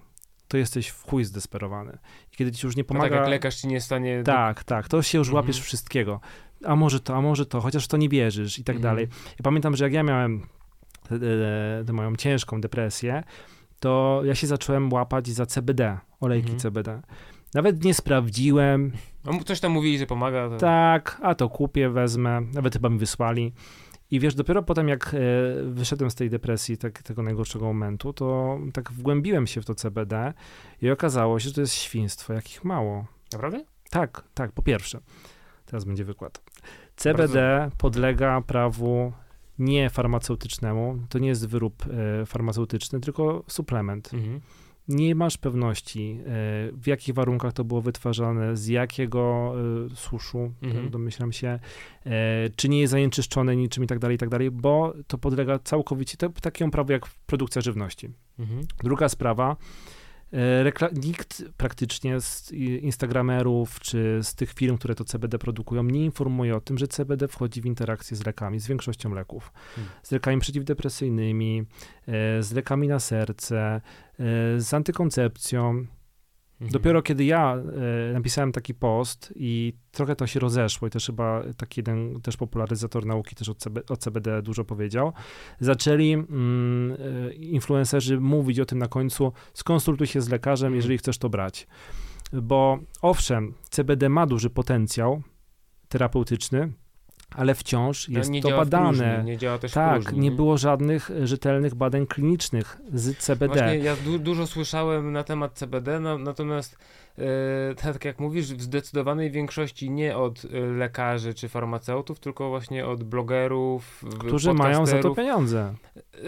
to jesteś w chuj zdesperowany. I kiedy ci już nie No pomaga... tak jak lekarz ci nie stanie... Tak, tak, to się już Mhm. łapiesz wszystkiego. A może to, a może to, chociaż to nie wierzysz i tak Mhm. dalej. Ja pamiętam, że jak ja miałem tę- tę- tę moją ciężką depresję, to ja się zacząłem łapać za CBD, olejki Mhm. CBD. Nawet nie sprawdziłem, No, coś tam mówili, że pomaga. To... tak, a to kupię, wezmę, nawet chyba mi wysłali. I wiesz, dopiero potem jak e, wyszedłem z tej depresji, tak, tego najgorszego momentu, to tak wgłębiłem się w to CBD i okazało się, że to jest świństwo, jakich mało. Naprawdę? Tak, tak, po pierwsze. Teraz będzie wykład. CBD podlega prawu nie farmaceutycznemu. To nie jest wyrób e, farmaceutyczny, tylko suplement. Mhm. Nie masz pewności, e, w jakich warunkach to było wytwarzane, z jakiego e, suszu, Mhm. to domyślam się, e, czy nie jest zanieczyszczone niczym i tak dalej, i tak dalej, bo to podlega całkowicie takiemu prawu jak produkcja żywności. Mhm. Druga sprawa. E, Rekla- nikt praktycznie z instagramerów czy z tych firm, które to CBD produkują, nie informuje o tym, że CBD wchodzi w interakcję z lekami, z większością leków. Hmm. Z lekami przeciwdepresyjnymi, e, z lekami na serce, e, z antykoncepcją. Mhm. Dopiero kiedy ja e, napisałem taki post i trochę to się rozeszło i też chyba taki jeden też popularyzator nauki też o, CB, o CBD dużo powiedział, zaczęli mm, e, influencerzy mówić o tym na końcu, skonsultuj się z lekarzem, Mhm. jeżeli chcesz to brać. Bo owszem, CBD ma duży potencjał terapeutyczny, ale wciąż No, jest nie to badane. próżni, nie działa też tak, próżni, nie było żadnych e, rzetelnych badań klinicznych z CBD. Właśnie ja du- dużo słyszałem na temat CBD, na, natomiast e, tak jak mówisz, w zdecydowanej większości nie od e, lekarzy czy farmaceutów, tylko właśnie od blogerów, którzy mają za to pieniądze. E,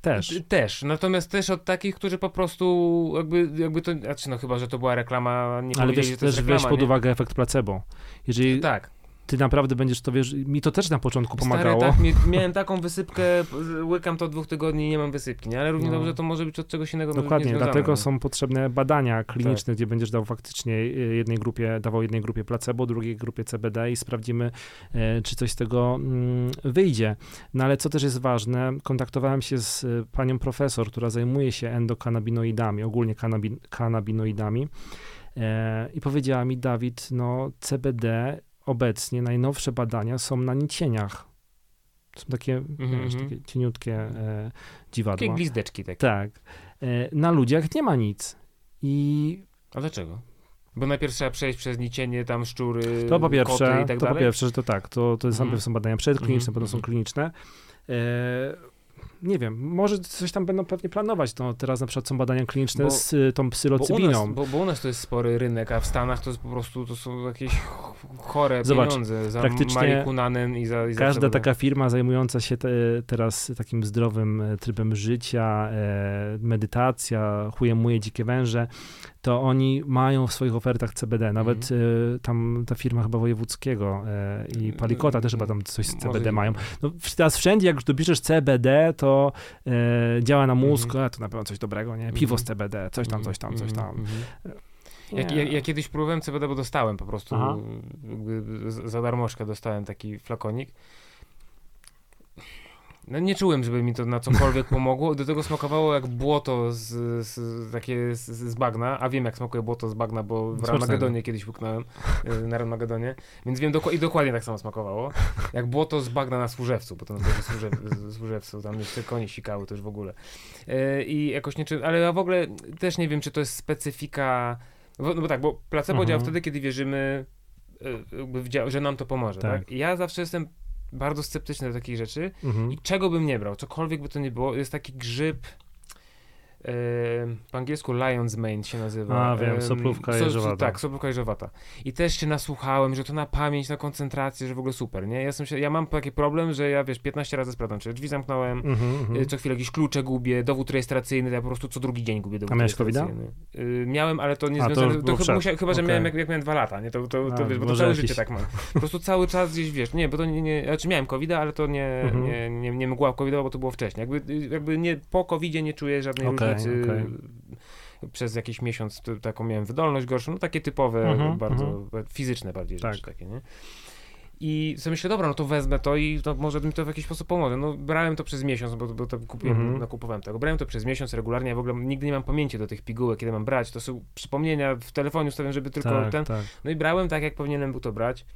Też. Też, natomiast też od takich, którzy po prostu jakby, jakby to, znaczy no chyba, że to była reklama, nie Ale wiesz, też reklama, weź pod nie? uwagę efekt placebo. Jeżeli Tak, ty naprawdę będziesz to, wiesz, mi to też na początku Stary, pomagało. tak, mie- miałem taką wysypkę, łykam to od dwóch tygodni i nie mam wysypki, nie? ale równie No. dobrze to może być od czegoś innego. Dokładnie, dlatego no. są potrzebne badania Tak. kliniczne, gdzie będziesz dał faktycznie y, jednej grupie, dawał jednej grupie placebo, drugiej grupie CBD i sprawdzimy, e, czy coś z tego mm, wyjdzie. No ale co też jest ważne, kontaktowałem się z y, panią profesor, która zajmuje się endokanabinoidami, ogólnie kanabi, kanabinoidami e, i powiedziała mi, Dawid, no CBD obecnie, najnowsze badania są na nicieniach. Są takie, Mhm, wiesz, mhm. takie cieniutkie e, dziwadła. Takie gwizdeczki takie. Tak. E, Na ludziach nie ma nic. I A dlaczego? Bo najpierw trzeba przejść przez nicienie, tam szczury, to po koty pierwsze, i tak to po dalej. pierwsze, że to tak, to, to Mhm. są badania przedkliniczne, Mhm, potem są mhm. kliniczne. E, nie wiem, może coś tam będą pewnie planować. No, teraz na przykład są badania kliniczne Bo- z y, tą Bo u, psylocybiną. nas, bo, bo u nas to jest spory rynek, a w Stanach to jest po prostu to są jakieś ch- chore Zobacz, pieniądze za praktycznie i za i za Każda taka firma zajmująca się te, teraz takim zdrowym e, trybem życia, e, medytacja, chujemuje dzikie węże, to oni mają w swoich ofertach CBD. Nawet e, tam ta firma chyba wojewódzkiego e, i Palikota też chyba tam coś z Może CBD i- mają. No, teraz wszędzie, jak już dopiszesz CBD, to e, działa na mózg, a to na pewno coś dobrego, nie? Piwo z Mhm. CBD, coś tam, coś tam, coś Mhm, tam. mhm. Nie. Ja, ja, ja kiedyś próbowałem CBD, bo dostałem po prostu za darmożkę dostałem taki flakonik. No nie czułem, żeby mi to na cokolwiek pomogło. Do tego smakowało jak błoto z, z, takie z, z bagna, a wiem jak smakuje błoto z bagna, bo w Smacznego. Ranmagedonie kiedyś puknąłem, y, na Ranmagedonie, więc wiem doku- i dokładnie tak samo smakowało. Jak błoto z bagna na Służewcu, bo to na pewno Służew, Służewcu, tam jeszcze konie sikały też w ogóle. Y, I jakoś nie czułem, ale ja w ogóle też nie wiem, czy to jest specyfika, no bo tak, bo placebo Mhm. działa wtedy, kiedy wierzymy, dzia- że nam to pomoże, tak. Tak. Ja zawsze jestem bardzo sceptyczny do takich rzeczy, Mhm. i czego bym nie brał, cokolwiek by to nie było, jest taki grzyb, po angielsku lion's mane się nazywa. A, wiem, Em, soplówka so- jeżowata. Tak, soplówka jeżowata. I też się nasłuchałem, że to na pamięć, na koncentrację, że w ogóle super, nie? Ja, się, ja mam taki problem, że ja, wiesz, 15 razy sprawdzam, czy drzwi zamknąłem, mhm. y, co chwilę jakieś klucze gubię, dowód rejestracyjny, to ja po prostu co drugi dzień gubię dowód A miałeś rejestracyjny. Y, miałem, ale to nie to związane, to, było chyba, chyba, że Okej. miałem jak, jak miałem dwa lata, nie? To, to, to, A, wiesz, bo to całe jakiś- życie tak mam. Po prostu cały czas gdzieś, wiesz, nie, bo to nie, nie znaczy miałem covid ale to nie, Mhm. nie, nie, nie mgła covidowa, bo to było wcześniej. Jakby, jakby nie, po covidzie nie czuję żadnej Okej, okej. Przez jakiś miesiąc taką miałem wydolność gorszą, no takie typowe, Mhm, bardzo fizyczne bardziej Tak. rzeczy takie, nie? I sobie myślę, dobra, no to wezmę to i to może mi to w jakiś sposób pomoże. No brałem to przez miesiąc, bo, bo to kupiłem, Mhm. nakupowałem tego. Brałem to przez miesiąc regularnie, ja w ogóle nigdy nie mam pamięci do tych pigułek, kiedy mam brać. To są przypomnienia w telefonie ustawiam, żeby tylko tak, ten... tak. No i brałem tak, jak powinienem był to brać.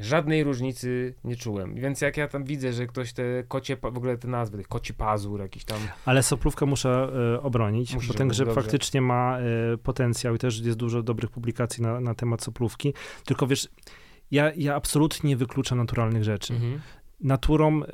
Żadnej różnicy nie czułem. Więc jak ja tam widzę, że ktoś te kocie, w ogóle te nazwy, tych koci pazur, jakiś tam... Ale soplówkę muszę e, obronić, Musisz bo ten grzyb dobrze. faktycznie ma e, potencjał i też jest dużo dobrych publikacji na, na temat soplówki. Tylko wiesz, ja, ja absolutnie nie wykluczam naturalnych rzeczy. Naturą e,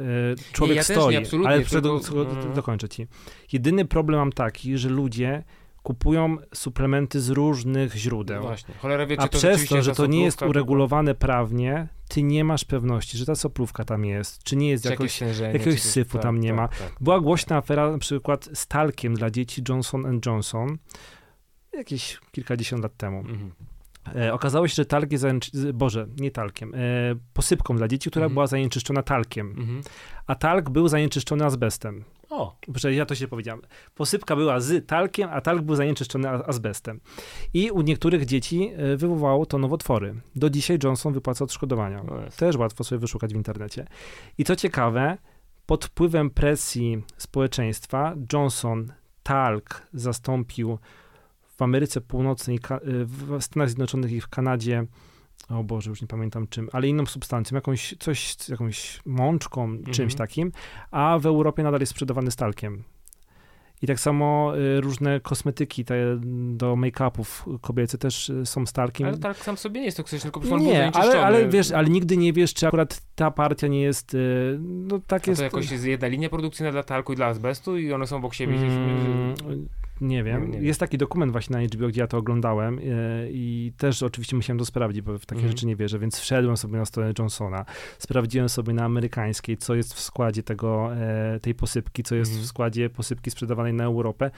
człowiek ja stoi, ale tylko- do, no. dokończę ci. Jedyny problem mam taki, że ludzie kupują suplementy z różnych źródeł. Właśnie. Cholera wie, czy A to przez to, że to nie jest uregulowane prawnie, ty nie masz pewności, że ta soplówka tam jest, czy nie jest czy jakoś jakiegoś syfu tam nie ma. Tak. była głośna afera na przykład z talkiem dla dzieci Johnson Johnson jakieś kilkadziesiąt lat temu. Mhm. E, okazało się, że talk jest, boże, nie talkiem, e, posypką dla dzieci, która Mhm. była zanieczyszczona talkiem, Mhm. a talk był zanieczyszczony azbestem. O, Proszę, ja to się powiedziałem. Posypka była z talkiem, a talk był zanieczyszczony azbestem. I u niektórych dzieci e, wywołało to nowotwory. Do dzisiaj Johnson wypłaca odszkodowania. o jest. Też łatwo sobie wyszukać w internecie. I co ciekawe, pod wpływem presji społeczeństwa Johnson talk zastąpił w Ameryce Północnej, y, w Stanach Zjednoczonych i w Kanadzie, o Boże, już nie pamiętam czym, ale inną substancją, jakąś, coś, jakąś mączką, czymś Mhm. takim, a w Europie nadal jest sprzedawany z talkiem. I tak samo y, różne kosmetyki te do make-upów kobiece też y, są z talkiem. Ale tak sam sobie nie jest toksyczny, tylko po Nie, ale, ale wiesz, ale nigdy nie wiesz, czy akurat ta partia nie jest, y, no tak A jest. to jakoś jest jedna linia produkcyjna dla talku i dla azbestu i one są obok siebie. Mm, nie wiem. Nie- nie. Jest taki dokument właśnie na HBO, gdzie ja to oglądałem y, i też oczywiście musiałem to sprawdzić, bo w takie Mhm. rzeczy nie wierzę, więc wszedłem sobie na stronę Johnsona, sprawdziłem sobie na amerykańskiej, co jest w składzie tego, e, tej posypki, co jest Mhm. w składzie posypki sprzedawanej na Europę.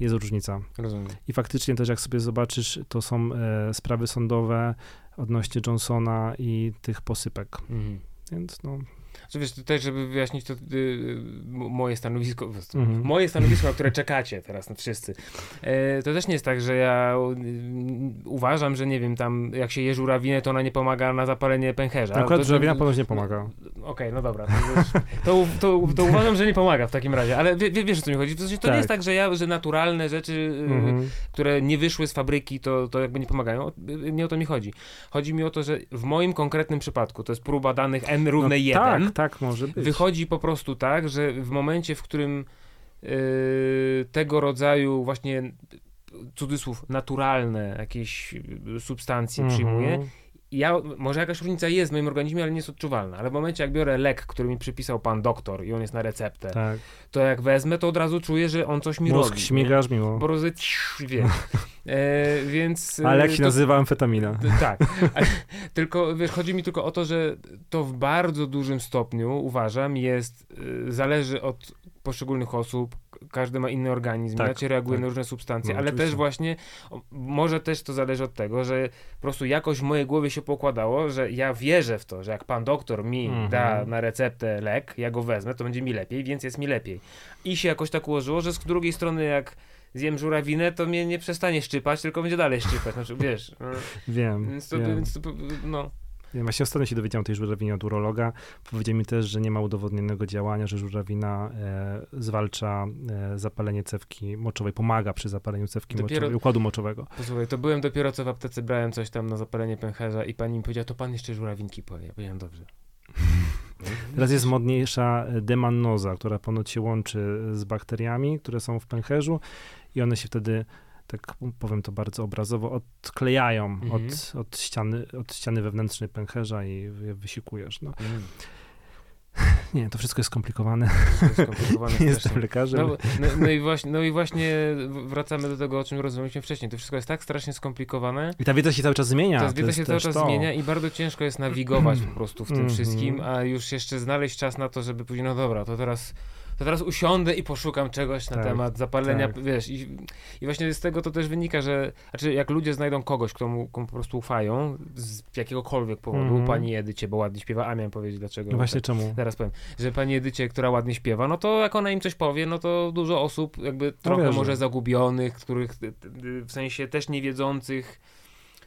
Jest różnica. Rozumiem. I faktycznie też jak sobie zobaczysz, to są e, sprawy sądowe odnośnie Johnsona i tych posypek. Mhm. Więc no, Że wiesz, tutaj, żeby wyjaśnić to y, m- moje stanowisko, Mhm. moje stanowisko, na które czekacie teraz na wszyscy, e, to też nie jest tak, że ja y, uważam, że nie wiem, tam jak się je żurawinę, to ona nie pomaga na zapalenie pęcherza. akurat to, żurawina ponoć nie pomaga. Okej, no dobra. To, to, to, to uważam, że nie pomaga w takim razie, ale wie, wie- wiesz o co mi chodzi. W sensie to Tak. nie jest tak, że ja, że naturalne rzeczy, y, Mhm. które nie wyszły z fabryki, to, to jakby nie pomagają. Y, Nie o to mi chodzi. Chodzi mi o to, że w moim konkretnym przypadku, to jest próba danych n równe no, 1, Tak, tak może być. wychodzi po prostu tak, że w momencie, w którym y, tego rodzaju właśnie cudzysłów naturalne jakieś y, substancje Mhm. przyjmuję, ja, może jakaś różnica jest w moim organizmie, ale nie jest odczuwalna. Ale w momencie, jak biorę lek, który mi przypisał pan doktor i on jest na receptę, Tak. to jak wezmę, to od razu czuję, że on coś mi Mózg robi. śmigasz miło. Po prostu wie. E, więc... Ale jak e, się to- nazywa amfetamina? tak. Tylko wiesz, chodzi mi tylko o to, że to w bardzo dużym stopniu uważam jest, y, zależy od poszczególnych osób, każdy ma inny organizm, Tak, inaczej reaguje tak. na różne substancje, No, ale oczywiście. też właśnie może też to zależy od tego, że po prostu jakoś w mojej głowie się pokładało, że ja wierzę w to, że jak pan doktor mi Mhm. da na receptę lek, ja go wezmę, to będzie mi lepiej, więc jest mi lepiej. I się jakoś tak ułożyło, że z drugiej strony jak zjem żurawinę, to mnie nie przestanie szczypać, tylko będzie dalej szczypać. Znaczy, wiesz, no, Wiem, więc to, wiem. więc to, no, wiem. Właśnie ostatnio się dowiedziałem tej żurawinie od urologa. Powiedział mi też, że nie ma udowodnionego działania, że żurawina e, zwalcza e, zapalenie cewki moczowej, pomaga przy zapaleniu cewki Dopiero- moczowej, układu moczowego. Posłuchaj, to byłem dopiero co w aptece, brałem coś tam na zapalenie pęcherza i pani mi powiedziała, to pan jeszcze żurawinki powie. Ja powiedziałem, dobrze. Teraz jest modniejsza e, demannoza, która ponoć się łączy z bakteriami, które są w pęcherzu i one się wtedy, tak powiem to bardzo obrazowo, odklejają Mhm. od, od, ściany, od ściany wewnętrznej pęcherza i je wysikujesz. No. Mm, Nie, to wszystko jest skomplikowane. jest skomplikowane jestem lekarzem. No, no, no, i właśnie, no i właśnie wracamy do tego, o czym rozmawialiśmy wcześniej. To wszystko jest tak strasznie skomplikowane. I ta wiedza się cały czas zmienia. Ta wiedza jest się cały czas to. zmienia i bardzo ciężko jest nawigować po prostu w tym Mhm. wszystkim, a już jeszcze znaleźć czas na to, żeby później, no dobra, to teraz, to teraz usiądę i poszukam czegoś na Tak, temat zapalenia, tak. wiesz, i, i właśnie z tego to też wynika, że, znaczy jak ludzie znajdą kogoś, kto mu komu po prostu ufają, z jakiegokolwiek powodu, Mhm. pani Edycie, bo ładnie śpiewa, a miałem powiedzieć dlaczego. No właśnie tak, czemu? Zaraz powiem, że pani Edycie, która ładnie śpiewa, no to jak ona im coś powie, no to dużo osób jakby trochę wierzę. może zagubionych, których w sensie też niewiedzących,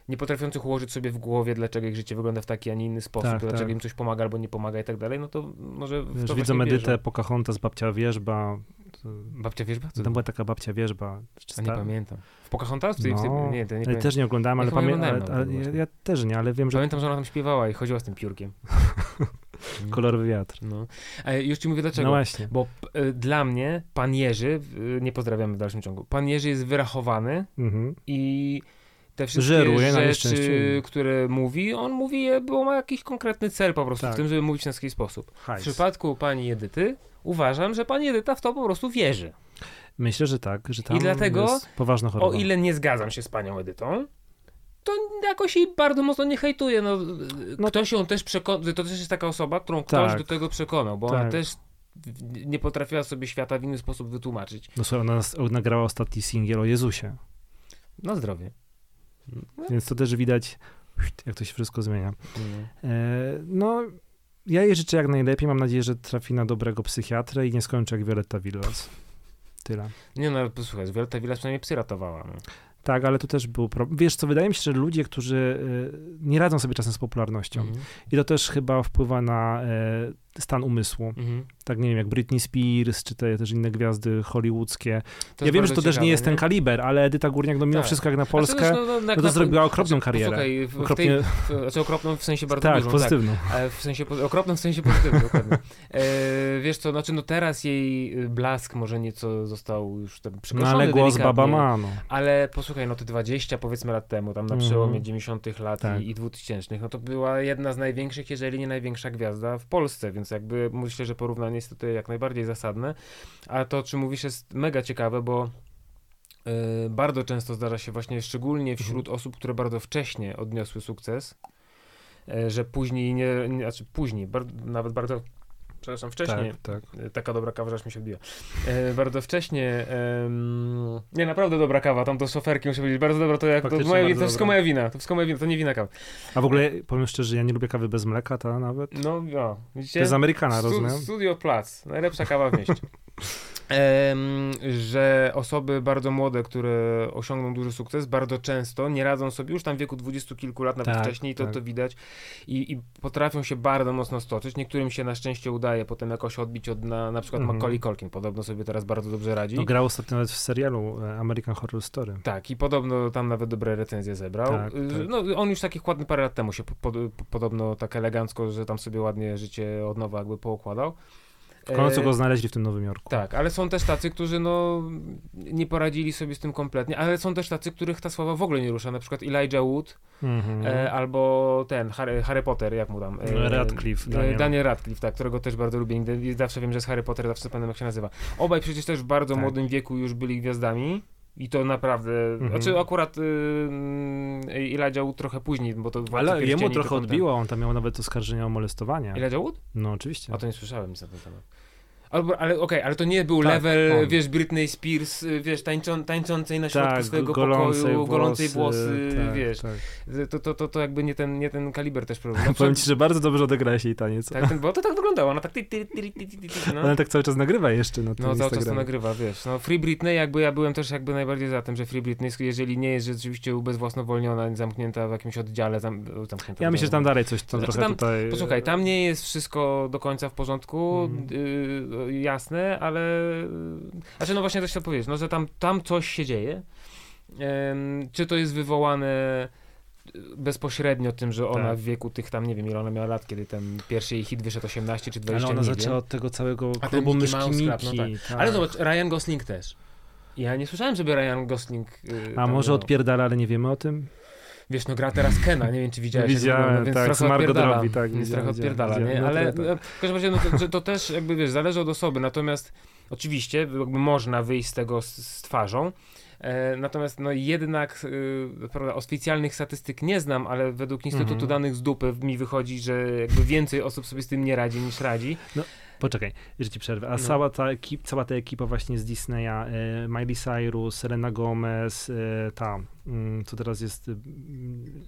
nie potrafiących ułożyć sobie w głowie, dlaczego ich życie wygląda w taki, a nie inny sposób, Tak, dlaczego tak. im coś pomaga albo nie pomaga i tak dalej, no to może w Wiesz, to widzą właśnie Edytę, wierzą. Pocahontas, babcia wierzba. To, Babcia wierzba? Co tam była taka babcia wierzba. Czy nie pamiętam. W Pocahontas? No, nie, to nie ale też nie oglądałem, ale, pamiętam. oglądałem ale, ja, właśnie. ja też nie, ale wiem, że Pamiętam, że ona tam śpiewała i chodziła z tym piórkiem. kolorowy wiatr. No. A już ci mówię dlaczego. No właśnie. Bo y, dla mnie pan Jerzy, y, nie pozdrawiamy w dalszym ciągu, pan Jerzy jest wyrachowany Mhm. i te wszystkie Żeruje na rzeczy, które mówi, on mówi je, bo ma jakiś konkretny cel po prostu Tak. w tym, żeby mówić w ten taki sposób. W Hajs. przypadku pani Edyty uważam, że pani Edyta w to po prostu wierzy. Myślę, że tak, że tam dlatego, jest poważna choroba. O ile nie zgadzam się z panią Edytą, to jakoś jej bardzo mocno nie hejtuję. No, No- ktoś ją też przekonał, to też jest taka osoba, którą ktoś Tak. do tego przekonał, bo ona Tak. też w- nie potrafiła sobie świata w inny sposób wytłumaczyć. No słuchaj, ona nagrała ostatni singiel o Jezusie, Na zdrowie. Więc to też widać, jak to się wszystko zmienia. No. E, no, ja jej życzę jak najlepiej. Mam nadzieję, że trafi na dobrego psychiatrę i nie skończy jak Violetta Villas. Tyle. Nie no, posłuchaj, Violetta Villas przynajmniej psy ratowała. No. Tak, ale tu też był problem. Wiesz co, wydaje mi się, że ludzie, którzy y, nie radzą sobie czasem z popularnością Mhm. i to też chyba wpływa na e, stan umysłu. Mhm. Tak, nie wiem, jak Britney Spears, czy te też inne gwiazdy hollywoodzkie. Ja wiem, że to też nie jest ten kaliber, ale Edyta Górniak, no mimo Tak. wszystko jak na Polskę, też, no, no, no to zrobiła okropną karierę. Słuchaj, w, w tej, Okropnie, w, znaczy okropną w sensie bardzo tak, dużą, pozytywną. tak. W sensie, okropną w sensie pozytywnym, dokładnie. E, wiesz co, znaczy no teraz jej y, blask może nieco został już tam No przekroczony ale głos baba ma, no. Ale posłuchaj, no te 20 powiedzmy lat temu, tam na Mhm. przełomie 90 lat Tak. i, i 2000, no to była jedna z największych, jeżeli nie największa gwiazda w Polsce, więc jakby myślę, że porównanie jest tutaj jak najbardziej zasadne. A to, o czym mówisz, jest mega ciekawe, bo y, bardzo często zdarza się właśnie, szczególnie wśród osób, które bardzo wcześnie odniosły sukces, y, że później nie, nie znaczy później, bar, nawet bardzo, przepraszam, wcześniej, Tak, tak. E, Taka dobra kawa, że aż mi się odbija. E, bardzo wcześnie. nie, naprawdę dobra kawa. Tam do szoferki muszę powiedzieć. Bardzo dobra to jak. To, moja, to wszystko dobra. moja wina. To wszystko moja wina. To nie wina kawy. A w ogóle powiem szczerze, ja nie lubię kawy bez mleka, ta nawet. No, no. Widzicie? To jest Amerykana, Stu- rozumiem? Studio Plac. Najlepsza kawa w mieście. Em, że osoby bardzo młode, które osiągną duży sukces, bardzo często nie radzą sobie już tam w wieku dwudziestu kilku lat, nawet Tak, wcześniej, to, tak. to widać i, i potrafią się bardzo mocno stoczyć. Niektórym się na szczęście udaje potem jakoś odbić od na, na przykład Mhm. Macaulay Culkin. Podobno sobie teraz bardzo dobrze radzi. No, grał ostatnio nawet w serialu e, American Horror Story. Tak, i podobno tam nawet dobre recenzje zebrał. Tak, Y, tak. No, on już takich ładny parę lat temu się po, po, podobno tak elegancko, że tam sobie ładnie życie od nowa jakby poukładał. W końcu E, go znaleźli w tym Nowym Jorku. Tak, ale są też tacy, którzy no nie poradzili sobie z tym kompletnie, ale są też tacy, których ta sława w ogóle nie rusza, na przykład Elijah Wood Mhm. e, albo ten Harry, Harry Potter, jak mu tam? E, Radcliffe, Daniel. Daniel. Daniel Radcliffe, tak, którego też bardzo lubię i zawsze wiem, że jest Harry Potter, zawsze pamiętam jak się nazywa. Obaj przecież też w bardzo Tak. młodym wieku już byli gwiazdami. I to naprawdę, Mhm. znaczy akurat y, y, Elijah Wood trochę później, bo to Ale jemu trochę odbiło, on tam miał nawet oskarżenia o molestowanie. Elijah Wood? No oczywiście. A to nie słyszałem na ten temat. Albo, ale okej, ale to nie był Tak, level, on. wiesz, Britney Spears, y, wiesz, tańczą, tańczącej na środku tak, swojego golącej pokoju, golącej włosy, tak, wiesz. Tak. To, to, to, to jakby nie ten, nie ten kaliber też problemu. Powiem ci, że bardzo dobrze odegrałeś jej taniec. tak, ten, bo to tak wyglądało, ona tak... Ty, ty, ty, no. Ona tak cały czas nagrywa jeszcze na tym No cały czas to nagrywa, wiesz. No Free Britney, jakby ja byłem też jakby najbardziej za tym, że Free Britney, jeżeli nie jest rzeczywiście ubezwłasnowolniona, zamknięta w jakimś oddziale, zam, zamknięta Ja myślę, że tam dalej coś tam Znaczy trochę tam- tutaj... Posłuchaj, tam nie jest wszystko do końca w porządku, Mhm. y, jasne, ale... Znaczy, no właśnie coś chciałem powiedzieć, no, że tam, tam coś się dzieje. Czy to jest wywołane y, bezpośrednio tym, że ona Tak. w wieku tych tam, nie wiem ile ona miała lat, kiedy ten pierwszy jej hit wyszedł 18 czy 20, Ale ona nie zaczęła od tego całego ten klubu myszki Miki. no tak. Ale zobacz, Ryan Gosling też. Ja nie słyszałem, żeby Ryan Gosling... y, A może miał. odpierdala, ale nie wiemy o tym? Wiesz, no gra teraz Kena, nie wiem czy widziałeś. Widziałem, wygląda, więc tak, trochę odpierdala. Robbie, tak, Więc trochę odpierdala, nie? no, Ale trochę no, w każdym razie, no, to, to też jakby, wiesz, zależy od osoby, natomiast oczywiście jakby można wyjść z tego z, z twarzą, e, natomiast no jednak y, prawda, oficjalnych statystyk nie znam, ale według Instytutu Mhm. Danych z Dupy mi wychodzi, że jakby więcej osób sobie z tym nie radzi niż radzi. Poczekaj, że ci przerwę. A No. cała, ta ekip, cała ta ekipa właśnie z Disneya, e, Miley Cyrus, Selena Gomez, e, ta, mm, co teraz jest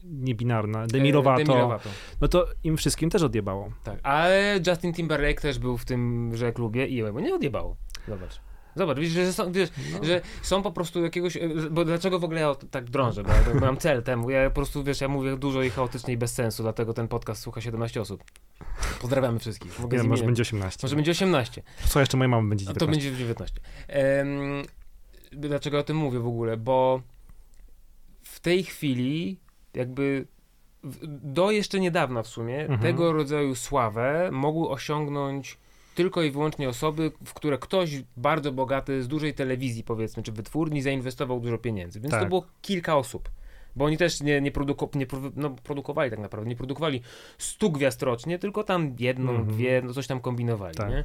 niebinarna, Demi E, Lovato, Demi Lovato. no to im wszystkim też odjebało. Tak, ale Justin Timberlake też był w tymże klubie i jemu nie odjebało. Zobacz. Zobacz, widzisz, że są, wiesz, No. że są po prostu jakiegoś, e, bo dlaczego w ogóle ja tak drążę, bo ja mam cel temu, ja po prostu, wiesz, ja mówię dużo i chaotycznie i bez sensu, dlatego ten podcast słucha 17 osób. Pozdrawiamy wszystkich. Mogę Nie, z może będzie 18. może będzie 18, Słuchaj, jeszcze moja mama będzie a 19. to będzie 19. Em, dlaczego o tym mówię w ogóle, bo w tej chwili jakby do jeszcze niedawna w sumie Mhm. tego rodzaju sławę mogły osiągnąć tylko i wyłącznie osoby, w które ktoś bardzo bogaty z dużej telewizji powiedzmy, czy wytwórni zainwestował dużo pieniędzy. Więc to Tak. było kilka osób. Bo oni też nie, nie, nie produ- no, produkowali tak naprawdę, nie produkowali 100 gwiazd rocznie, tylko tam jedną, Mhm. dwie, no coś tam kombinowali, Tak. nie?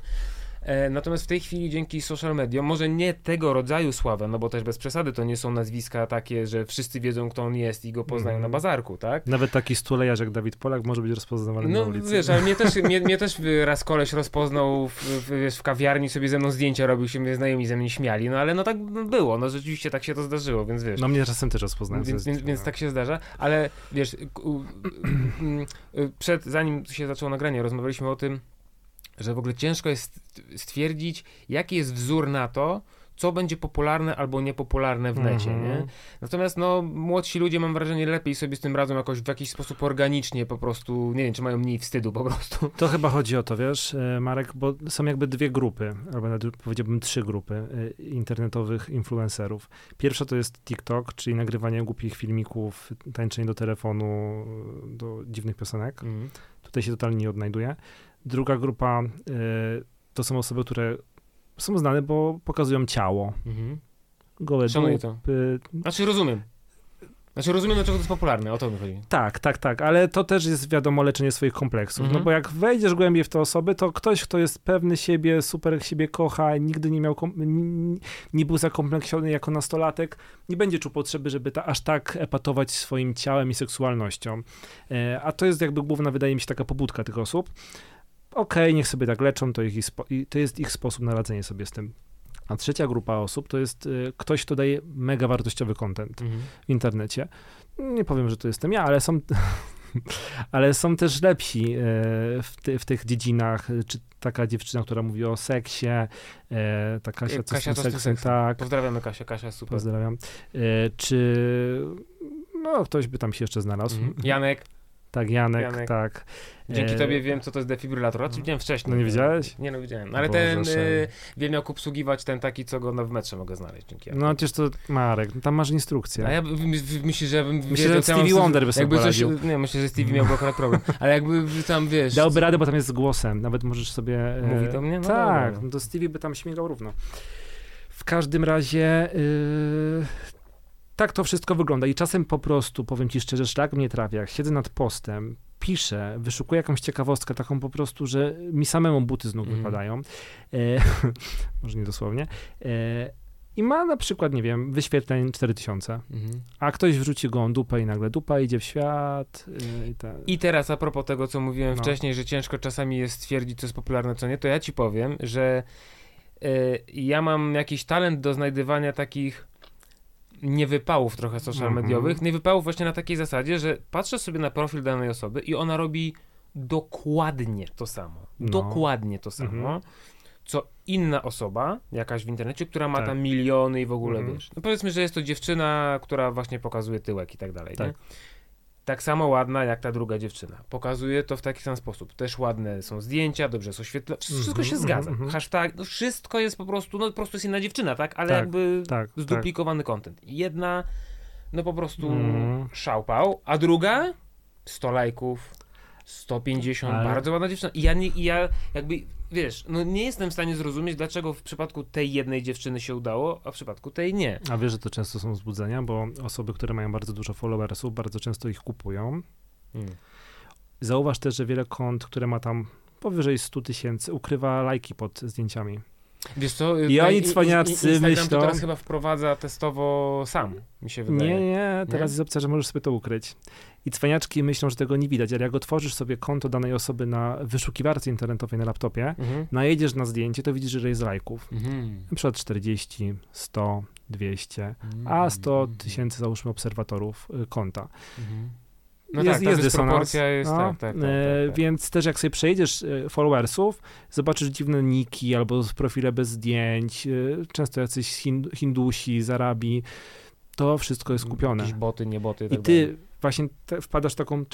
E, natomiast w tej chwili dzięki social mediom, może nie tego rodzaju sławę, no bo też bez przesady to nie są nazwiska takie, że wszyscy wiedzą kto on jest i go poznają Mhm. na bazarku, tak? Nawet taki stulejarz jak Dawid Polak może być rozpoznawany na No ulicy. wiesz, ale mnie też, mnie, mnie też raz koleś rozpoznał w, w, wiesz, w kawiarni, sobie ze mną zdjęcia robił, się mnie znajomi ze mnie śmiali, no ale no tak było, no rzeczywiście tak się to zdarzyło, więc wiesz. No mnie czasem też rozpoznają. Więc, więc, więc tak się zdarza, ale wiesz, mm, y, przed, zanim się zaczęło nagranie, rozmawialiśmy o tym, że w ogóle ciężko jest stwierdzić, jaki jest wzór na to, co będzie popularne albo niepopularne w necie, Mhm. nie? Natomiast no, młodsi ludzie, mam wrażenie, lepiej sobie z tym radzą jakoś w jakiś sposób organicznie, po prostu, nie wiem, czy mają mniej wstydu po prostu. To chyba chodzi o to, wiesz, e, Marek, bo są jakby dwie grupy, albo nawet powiedziałbym trzy grupy e, internetowych influencerów. Pierwsza to jest TikTok, czyli nagrywanie głupich filmików, tańczenie do telefonu, do dziwnych piosenek. Tutaj się totalnie nie odnajduje. Druga grupa e, to są osoby, które są znane, bo pokazują ciało. Mhm. Gołe Szanuję to. dupy. Znaczy rozumiem. Znaczy rozumiem, dlaczego to jest popularne, o to mi chodzi. Tak, tak, tak, ale to też jest wiadomo leczenie swoich kompleksów. Mhm. No bo jak wejdziesz głębiej w te osoby, to ktoś, kto jest pewny siebie, super siebie kocha, nigdy nie miał, nie był zakompleksiony jako nastolatek, nie będzie czuł potrzeby, żeby ta, aż tak epatować swoim ciałem i seksualnością. E, a to jest jakby główna, wydaje mi się, taka pobudka tych osób. Okej, niech sobie tak leczą, to, ich, to jest ich sposób na radzenie sobie z tym. A trzecia grupa osób to jest y, ktoś, kto daje mega wartościowy content w internecie. Nie powiem, że to jestem ja, ale są, ale są też lepsi e, w, ty, w tych dziedzinach. e, Czy taka dziewczyna, która mówi o seksie, ta Kasia, co Kasia, z tym seksem, tak, Pozdrawiamy Kasia, Kasia jest super. pozdrawiam. Czy no, ktoś by tam się jeszcze znalazł. Mhm. Janek, Tak, Janek, Janek. tak. Dzięki E, tobie wiem, co to jest defibrylator. Znaczy widziałem wcześniej. No nie widziałeś? Nie, no widziałem. Ale Boże, ten y, wiem jak obsługiwać ten taki, co go na w metrze mogę znaleźć. Dzięki. No przecież to Marek, tam masz instrukcję. A ja myślę, że Myślę, że Stevie Wonder by sobie coś, poradził. Nie, myślę, że Stevie miałby akurat problem. Ale jakby tam, wiesz... Dałby radę, bo tam jest z głosem. Nawet możesz sobie. e, Mówi do mnie? No tak, dobra. no to Stevie by tam śmigał równo. W każdym razie. Yy, tak to wszystko wygląda. I czasem po prostu, powiem ci szczerze, szlak mnie trafia. Siedzę nad postem, piszę, wyszukuję jakąś ciekawostkę, taką po prostu, że mi samemu buty z nóg Mhm. wypadają. E, może nie dosłownie. E, I ma na przykład, nie wiem, wyświetleń 4000, Mhm. a ktoś wrzuci go dupę i nagle dupa idzie w świat. Yy, i tak. I teraz a propos tego, co mówiłem No. wcześniej, że ciężko czasami jest stwierdzić, co jest popularne, co nie, to ja ci powiem, że y, ja mam jakiś talent do znajdywania takich niewypałów trochę social Mhm. mediowych. Niewypałów właśnie na takiej zasadzie, że patrzę sobie na profil danej osoby i ona robi dokładnie to samo. No. Dokładnie to samo. Mhm. Co inna osoba, jakaś w internecie, która ma Tak. tam miliony i w ogóle Mhm. wiesz. No powiedzmy, że jest to dziewczyna, która właśnie pokazuje tyłek i tak dalej. Tak. Nie? Tak samo ładna jak ta druga dziewczyna. Pokazuje to w taki sam sposób. Też ładne są zdjęcia, dobrze są świetle. Wszystko Mhm, się mhm, zgadza. mhm. Hashtag, no wszystko jest po prostu, no po prostu jest inna dziewczyna, tak? Ale Tak, jakby tak, tak. zduplikowany content. Jedna, no po prostu Mhm. szałpał, a druga 100 lajków, 150, Ale- bardzo ładna dziewczyna. I ja, nie, i ja jakby, wiesz, no nie jestem w stanie zrozumieć, dlaczego w przypadku tej jednej dziewczyny się udało, a w przypadku tej nie. A wiesz, że to często są wzbudzenia, bo osoby, które mają bardzo dużo followersów, bardzo często ich kupują. Mm. Zauważ też, że wiele kont, które ma tam powyżej 100 tysięcy, ukrywa lajki pod zdjęciami. Wiesz co? I oni Instagram myślą- to teraz chyba wprowadza testowo sam, mi się wydaje. Nie, nie, teraz Nie? jest opcja, że możesz sobie to ukryć. I cwaniaczki myślą, że tego nie widać, ale jak otworzysz sobie konto danej osoby na wyszukiwarce internetowej na laptopie, Mhm. najedziesz na zdjęcie, to widzisz, że jest lajków. Mhm. Na przykład 40, 100, 200, Mhm. a 100 tysięcy załóżmy obserwatorów y, konta. Mhm. No jest, tak, ta jest dysproporcja jest, no, tak, tak, tak, e, tak, tak. Więc też jak sobie przejedziesz e, followersów, zobaczysz dziwne niki albo profile bez zdjęć, e, często jacyś hin, Hindusi z Arabii, to wszystko jest kupione. Jakieś boty, nie boty. I tak ty. Właśnie te, wpadasz taką,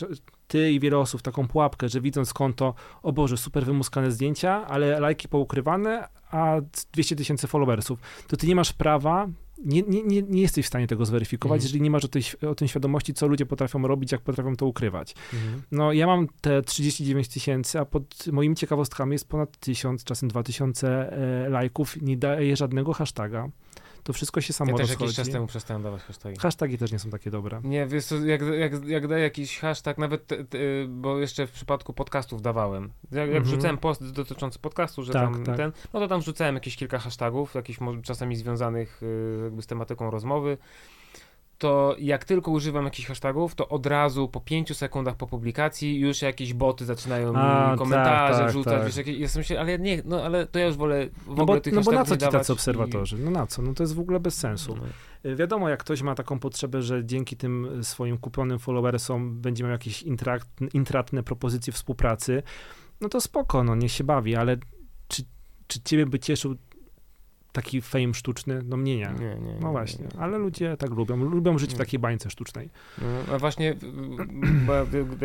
ty i wiele osób, taką pułapkę, że widząc konto, o Boże, super wymuskane zdjęcia, ale lajki poukrywane, a 200 tysięcy followersów, to ty nie masz prawa, nie, nie, nie, jesteś w stanie tego zweryfikować, Mhm. jeżeli nie masz o tej, o tym świadomości, co ludzie potrafią robić, jak potrafią to ukrywać. Mhm. No, ja mam te 39 tysięcy, a pod moimi ciekawostkami jest ponad 1000, czasem 2000 e, lajków. Nie daję żadnego hashtaga. To wszystko się samo Ja też rozchodzi. jakiś czas temu przestałem dawać hashtagi. Hashtagi też nie są takie dobre. Nie, wiesz co, jak, jak, jak daję jakiś hashtag, nawet, te, te, bo jeszcze w przypadku podcastów dawałem. Jak, jak Mhm. wrzucałem post dotyczący podcastu, że Tak, tam tak. ten, no to tam wrzucałem jakieś kilka hashtagów, jakichś czasami związanych y, jakby z tematyką rozmowy. To jak tylko używam jakichś hashtagów, to od razu po pięciu sekundach po publikacji już jakieś boty zaczynają mi A, tak, komentarze tak, wrzucać, tak. wiesz, jakieś, ja myślę, ale nie, no ale to ja już wolę w No ogóle bo, tych no bo na co ci tacy i- obserwatorzy? No na co? No to jest w ogóle bez sensu. No. Y, Wiadomo, jak ktoś ma taką potrzebę, że dzięki tym swoim kupionym followersom będzie miał jakieś intrakt, intratne propozycje współpracy, no to spoko, no niech się bawi, ale czy, czy ciebie by cieszył taki fame sztuczny? No mnie nie. Nie, nie, No nie, właśnie, nie. ale ludzie tak lubią. Lubią żyć w takiej bańce sztucznej. No, właśnie, bo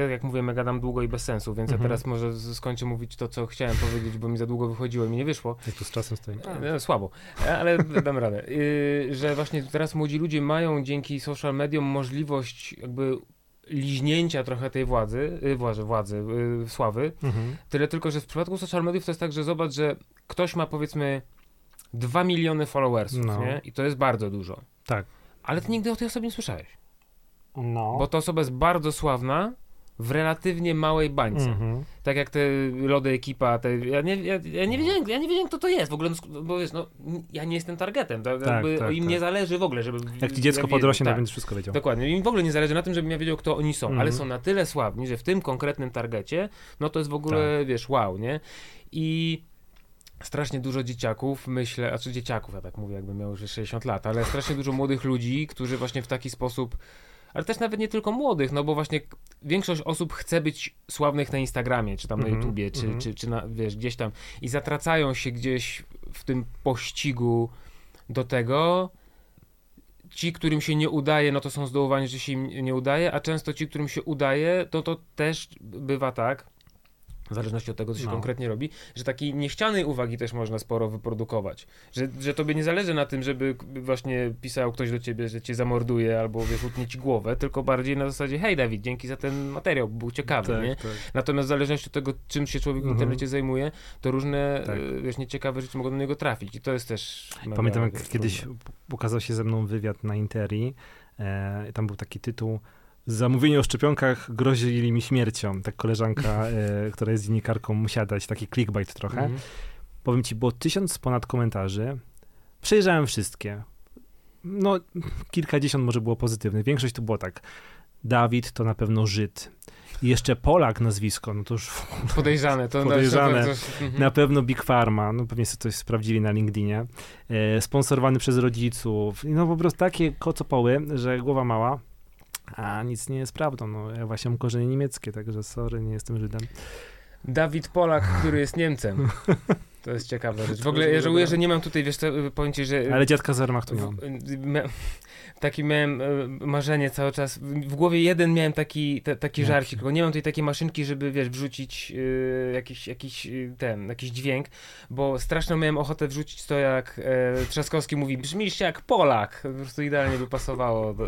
ja, jak mówiłem, ja gadam długo i bez sensu, więc Mhm. ja teraz może skończę mówić to, co chciałem powiedzieć, bo mi za długo wychodziło i mi nie wyszło. Jak tu z czasem stoi? E, słabo, E, ale dam radę. Y, że właśnie teraz młodzi ludzie mają dzięki social mediom możliwość jakby liźnięcia trochę tej władzy, y, władzy, władzy, y, sławy. Mhm. Tyle tylko, że w przypadku social mediów to jest tak, że zobacz, że ktoś ma powiedzmy 2 miliony followersów, No. nie? I to jest bardzo dużo. Tak. Ale ty nigdy o tej osobie nie słyszałeś. No. Bo ta osoba jest bardzo sławna w relatywnie małej bańce. Mhm. Tak jak te lody ekipa, te, ja, nie, ja, ja, nie wiedziałem, ja nie wiedziałem, kto to jest w ogóle, no bo wiesz, no, ja nie jestem targetem, tak, Tak, tak, im tak. nie zależy w ogóle, żeby... Jak ci dziecko ja podrośnie, to tak, będziesz wszystko wiedział. Dokładnie, im w ogóle nie zależy na tym, żebym ja wiedział, kto oni są, Mhm. ale są na tyle sławni, że w tym konkretnym targecie, no to jest w ogóle, Tak. wiesz, wow, nie? I strasznie dużo dzieciaków, myślę, a czy dzieciaków, ja tak mówię, jakbym miał już 60 lat, ale strasznie dużo młodych ludzi, którzy właśnie w taki sposób ale też nawet nie tylko młodych, no bo właśnie większość osób chce być sławnych na Instagramie, czy tam na Mhm, YouTubie, czy, mhm. czy, czy na, wiesz, gdzieś tam i zatracają się gdzieś w tym pościgu do tego, ci, którym się nie udaje, no to są zdołowani, że się im nie udaje, a często ci, którym się udaje, to to też bywa tak, w zależności od tego, co się No. konkretnie robi, że takiej niechcianej uwagi też można sporo wyprodukować. Że, że tobie nie zależy na tym, żeby właśnie pisał ktoś do ciebie, że cię zamorduje albo wiesz, utnie ci głowę, tylko bardziej na zasadzie, hej Dawid, dzięki za ten materiał, był ciekawy, nie? tak. Natomiast w zależności od tego, czym się człowiek w Mhm. internecie zajmuje, to różne, Tak. e, wiesz, nieciekawe rzeczy mogą do niego trafić i to jest też... Pamiętam, jak kiedyś ukazał się ze mną wywiad na Interi. E, tam był taki tytuł Zamówienie o szczepionkach grozili mi śmiercią. Tak koleżanka, e, która jest dziennikarką, musiała dać taki clickbait trochę. Mhm. Powiem ci, było tysiąc ponad komentarzy. Przejrzałem wszystkie. No, kilkadziesiąt może było pozytywnych. Większość to było tak. Dawid to na pewno Żyd. I jeszcze Polak nazwisko, no to już Podejrzane. To Podejrzane. To, to, mhm. na pewno Big Pharma, no pewnie sobie coś sprawdzili na LinkedInie. E, sponsorowany przez rodziców. No po prostu takie kocopoły, że głowa mała. A nic nie jest prawdą. No, ja właśnie mam korzenie niemieckie, także sorry, nie jestem Żydem. Dawid Polak, który jest Niemcem. To jest ciekawa rzecz. W ogóle ja żałuję, że nie mam tutaj, wiesz, ci, że... Ale dziadka z Wehrmachtu nie mam. Taki miałem e, marzenie cały czas. W, głowie jeden miałem taki, te, taki Jaki? żarcik, tylko nie mam tutaj takiej maszynki, żeby wiesz, wrzucić e, jakiś, jakiś e, ten, jakiś dźwięk, bo straszną miałem ochotę wrzucić to jak e, Trzaskowski mówi, brzmisz jak Polak. Po prostu idealnie by pasowało do,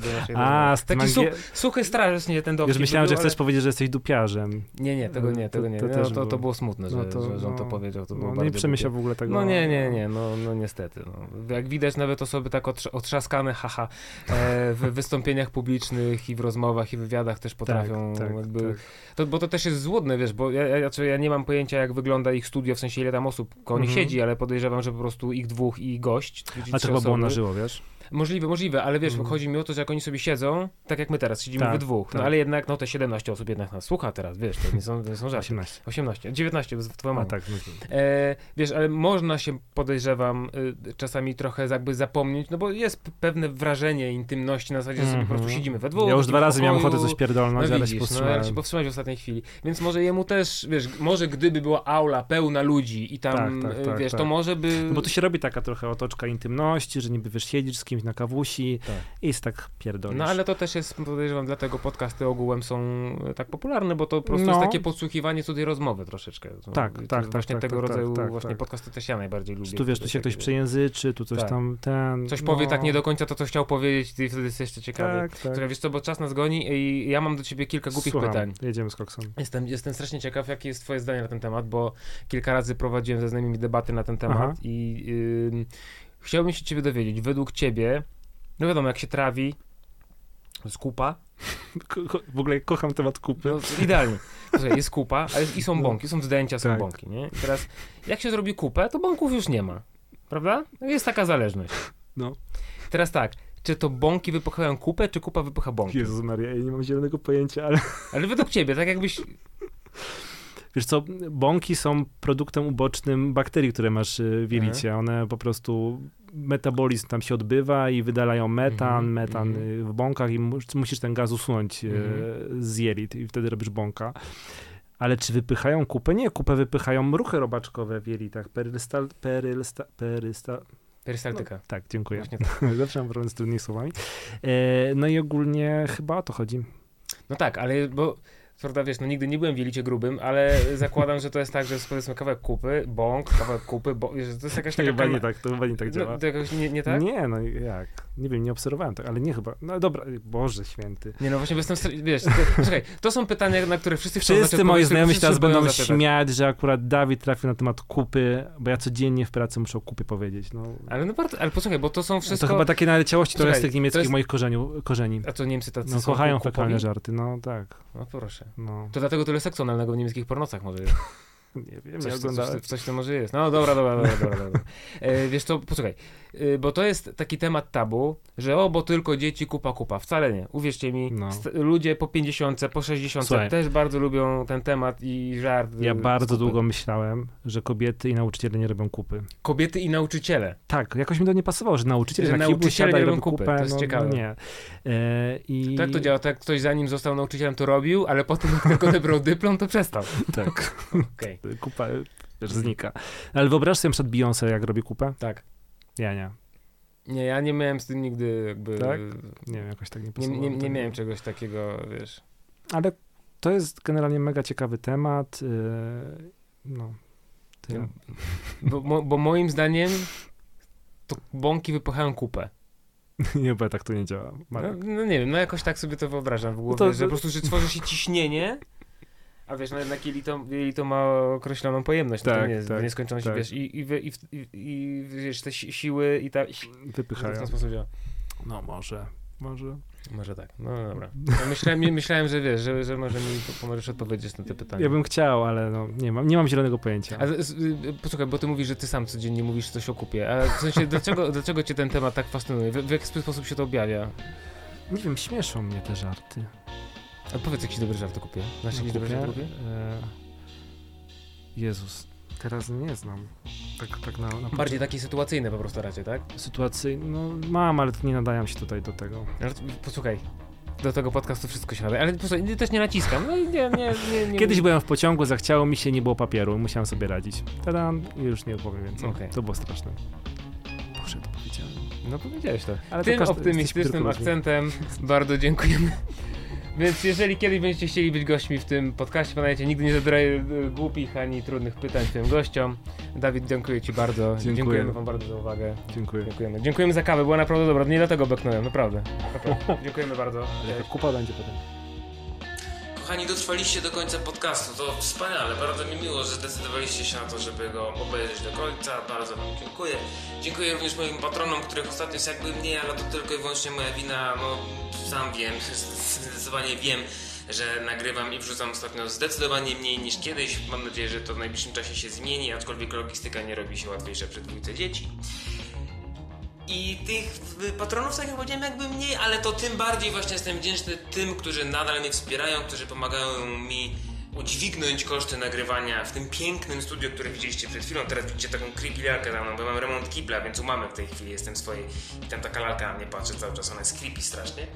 do naszej A, rozmowy. Taki su, angie- suchy strasznie ten dowcip. Już myślałem, by że był, chcesz ale- powiedzieć, że jesteś dupiarzem. Nie, nie, tego nie, To- tego nie. to No, też to, było. to było smutne, że, No to- że, że on to no, powiedział. To No, nie przemyślał w ogóle tego. No nie, nie, nie, no, no niestety. No. Jak widać nawet osoby tak otrz- otrzaskane, haha, e, w wystąpieniach publicznych i w rozmowach i wywiadach też potrafią tak, jakby... tak. To, bo to też jest złudne, wiesz, bo ja, ja, znaczy ja nie mam pojęcia jak wygląda ich studio, w sensie ile tam osób koło nich Mhm. siedzi, ale podejrzewam, że po prostu ich dwóch i gość. A to chyba było na żywo, wiesz? Możliwe, możliwe, ale wiesz, Mhm. chodzi mi o to, że jak oni sobie siedzą, tak jak my teraz, siedzimy Tak, we dwóch, no tak. ale jednak, no te 17 osób jednak nas słucha teraz, wiesz, to nie są, to nie są żarty. 18. 18, 19, w twoją mamę. tak. No, E, wiesz, ale można się, podejrzewam, y, czasami trochę jakby zapomnieć, no bo jest pewne wrażenie intymności na zasadzie, że sobie po prostu Mhm. siedzimy we dwóch. ja już dwa razy miałem pokoju. ochotę coś pierdolnąć, No ale się widzisz, no, powstrzymałem. ale się powstrzymać w ostatniej chwili. Więc może jemu też, wiesz, może gdyby była aula pełna ludzi i tam, Tak, tak, y, tak, wiesz, tak. to może by... No bo tu się robi taka trochę otoczka intymności, że niby wiesz, siedzisz z kimś na kawusi Tak. i jest tak pierdolisz. No ale to też jest, podejrzewam, dlatego podcasty ogółem są e, tak popularne, bo to po prostu No. jest takie podsłuchiwanie cudzej rozmowy troszeczkę. Tak, to tak, tak, Właśnie tak, tego tak, rodzaju tak, właśnie tak. podcasty też ja najbardziej lubię. Czy tu wiesz, tu się ktoś takie- przejęzyczy, tu coś Tak. tam, ten... Coś no, powie tak nie do końca to, co chciał powiedzieć, i wtedy jest jeszcze ciekawy. Tak, tak. Słuchaj, wiesz co, bo czas nas goni i ja mam do ciebie kilka głupich Słucham, pytań. jedziemy z koksem. Jestem, jestem strasznie ciekaw, jakie jest twoje zdanie na ten temat, bo kilka razy prowadziłem ze znajomymi debaty na ten temat Aha. i ym, chciałbym się ciebie dowiedzieć, według ciebie, no wiadomo, jak się trawi, z kupa, w ogóle kocham temat kupy. no, idealnie. Słuchaj, jest kupa, a jest, i są No. bąki, są zdjęcia, są Tak. bąki, nie? I teraz, jak się zrobi kupę, to bąków już nie ma, prawda? No, Jest taka zależność. No. Teraz tak, czy to bąki wypychają kupę, czy kupa wypycha bąki? Jezus Maria, ja nie mam zielonego pojęcia, ale Ale według ciebie, tak jakbyś... wiesz co, bąki są produktem ubocznym bakterii, które masz y, w jelicie. One po prostu metabolizm tam się odbywa i wydalają metan, Mhm, metan mhm. y, w bąkach i mus- musisz ten gaz usunąć y, Mhm. z jelit i wtedy robisz bąka. Ale czy wypychają kupę? Nie, kupę wypychają ruchy robaczkowe w jelitach. Perystal, perylsta, perysta, Perystaltyka. no, tak, dziękuję. Tak. Zawsze mam problem z trudnymi słowami. E, no i ogólnie chyba o to chodzi. No tak, ale bo prawda wiesz, no nigdy nie byłem w jelicie grubym, ale zakładam, że to jest tak, że jest powiedzmy kawałek kupy, bąk, kawałek kupy, bo że to jest jakaś taka... Chyba nie tak, to chyba nie tak działa. No, to jakoś nie, nie tak? Nie. Nie, no jak? Nie wiem, nie obserwowałem tego, ale nie chyba. No dobra, Boże święty. no właśnie, bo jestem, wiesz, to, słuchaj, to są pytania, na które wszyscy chcą Wszyscy znać moi znajomi teraz będą zapytać. śmiać, że akurat Dawid trafił na temat kupy, bo ja codziennie w pracy muszę o kupie powiedzieć. No. Ale no bardzo, ale posłuchaj, bo to są wszystko... To chyba takie naleciałości turystyk to niemieckich jest- moich korzeniu, korzeni. A co Niemcy tacy No kochają fekalne żarty, no tak. No proszę. No, To dlatego tyle seksu analnego w niemieckich pornocach może jest. nie wiem, nie Coś, coś, oglądałem. coś, coś to może jest. No dobra, dobra, dobra, dobra. dobra. E, wiesz co, posłuchaj, e, bo to jest taki temat tabu, że o, bo tylko dzieci, kupa, kupa. Wcale nie. Uwierzcie mi, No. ludzie po 50, po 60 Słuchaj. też bardzo lubią ten temat i żart. Ja bardzo długo myślałem, że kobiety i nauczyciele nie robią kupy. Kobiety i nauczyciele. Tak, jakoś mi to nie pasowało, że nauczyciele Że na nauczyciele nie robi robią kupy, kupę. to jest no, ciekawe. No nie. E, i... Tak to działa, tak ktoś zanim został nauczycielem to robił, ale potem jak tylko odebrał dyplom, to przestał. Tak, Okej, kupa znika. Ale wyobraź sobie przykład Beyoncé, jak robi kupę? tak. Ja nie. Nie, ja nie miałem z tym nigdy jakby... Tak? Nie wiem, jakoś tak nie Nie, nie, nie miałem czegoś takiego, wiesz... Ale to jest generalnie mega ciekawy temat. Yy, no, tyle. Bo, mo, bo moim zdaniem to bąki wypychają kupę. nie, bo tak to nie działa. No, no nie wiem, no jakoś tak sobie to wyobrażam w głowie, to- że po prostu, że tworzy się ciśnienie, a wiesz, no jednak jelito, jelito ma określoną pojemność, no to Tak, nie jest tak, nieskończoność, tak. wiesz, i, i, wy- i, i, i wiesz, te si- siły i ta... to w Wypychają. ten sposób działa. No może, może. Może tak, no dobra. Ja myślałem, myślałem, że wiesz, że, że może mi pomożesz odpowiedzieć na te pytania. Ja bym chciał, ale no, nie mam, nie mam zielonego pojęcia. A z- z- posłuchaj, bo ty mówisz, że ty sam codziennie mówisz coś o kupie, a w sensie, dlaczego, dlaczego cię ten temat tak fascynuje? W, w jaki sposób się to objawia? Nie wiem, śmieszą mnie te żarty. A powiedz jakiś dobry żart o kupie. Znasz jakiś dobry żart o kupie? E, Jezus, teraz nie znam. Tak, tak na, na Bardziej takie sytuacyjne po prostu raczej, tak? sytuacji. No mam, ale to nie nadają się tutaj do tego. T- posłuchaj, do tego podcastu wszystko się nadaje, ale posłuchaj, nie- też nie naciskam, no i nie, nie, nie, Kiedyś byłem w pociągu, zachciało mi się, nie było papieru, musiałem sobie radzić. Tada, i już nie opowiem więcej. Okej. To było straszne. Boże, to powiedziałem. No powiedziałeś to. Ale to Tym każdy- optymistycznym akcentem bardzo dziękujemy. Więc jeżeli kiedyś będziecie chcieli być gośćmi w tym podcaście, pamiętajcie, nigdy nie zadaj e, głupich ani trudnych pytań tym gościom. Dawid, dziękuję ci bardzo. Dziękuję. Dziękujemy wam bardzo za uwagę. Dziękuję. Dziękujemy. Dziękujemy za kawę, była naprawdę dobra. Nie dlatego beknąłem, naprawdę. naprawdę. Dziękujemy bardzo. Kupa będzie potem. Kochani, dotrwaliście do końca podcastu. To wspaniale. Bardzo mi miło, że zdecydowaliście się na to, żeby go obejrzeć do końca. Bardzo Wam dziękuję. Dziękuję również moim patronom, których ostatnio jest jakby mniej, ale to tylko i wyłącznie moja wina. No, sam wiem, zdecydowanie wiem, że nagrywam i wrzucam ostatnio zdecydowanie mniej niż kiedyś. Mam nadzieję, że to w najbliższym czasie się zmieni, aczkolwiek logistyka nie robi się łatwiejsza przy dwójce dzieci. I tych y, patronów, tak jak powiedziałem, jakby mniej, ale to tym bardziej właśnie jestem wdzięczny tym, którzy nadal mnie wspierają, którzy pomagają mi udźwignąć koszty nagrywania w tym pięknym studiu, które widzieliście przed chwilą. Teraz widzicie taką creepy lalkę mną, bo mam remont kibla, więc u mamy w tej chwili jestem swojej i tam taka lalka na mnie patrzy cały czas, ona jest creepy strasznie.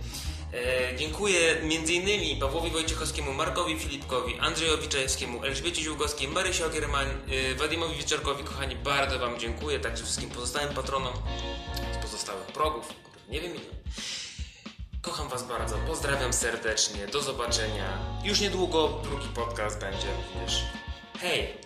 E, dziękuję m.in. Pawłowi Wojciechowskiemu, Markowi Filipkowi, Andrzejowi Czajewskiemu, Elżbiecie Ziółgowskiej, Marysi Ogierman, e, Wadimowi Wieczorkowi. Kochani, bardzo Wam dziękuję, także wszystkim pozostałym patronom z pozostałych progów, nie wiem ile. Kocham Was bardzo, pozdrawiam serdecznie, do zobaczenia. Już niedługo drugi podcast będzie również. Hej!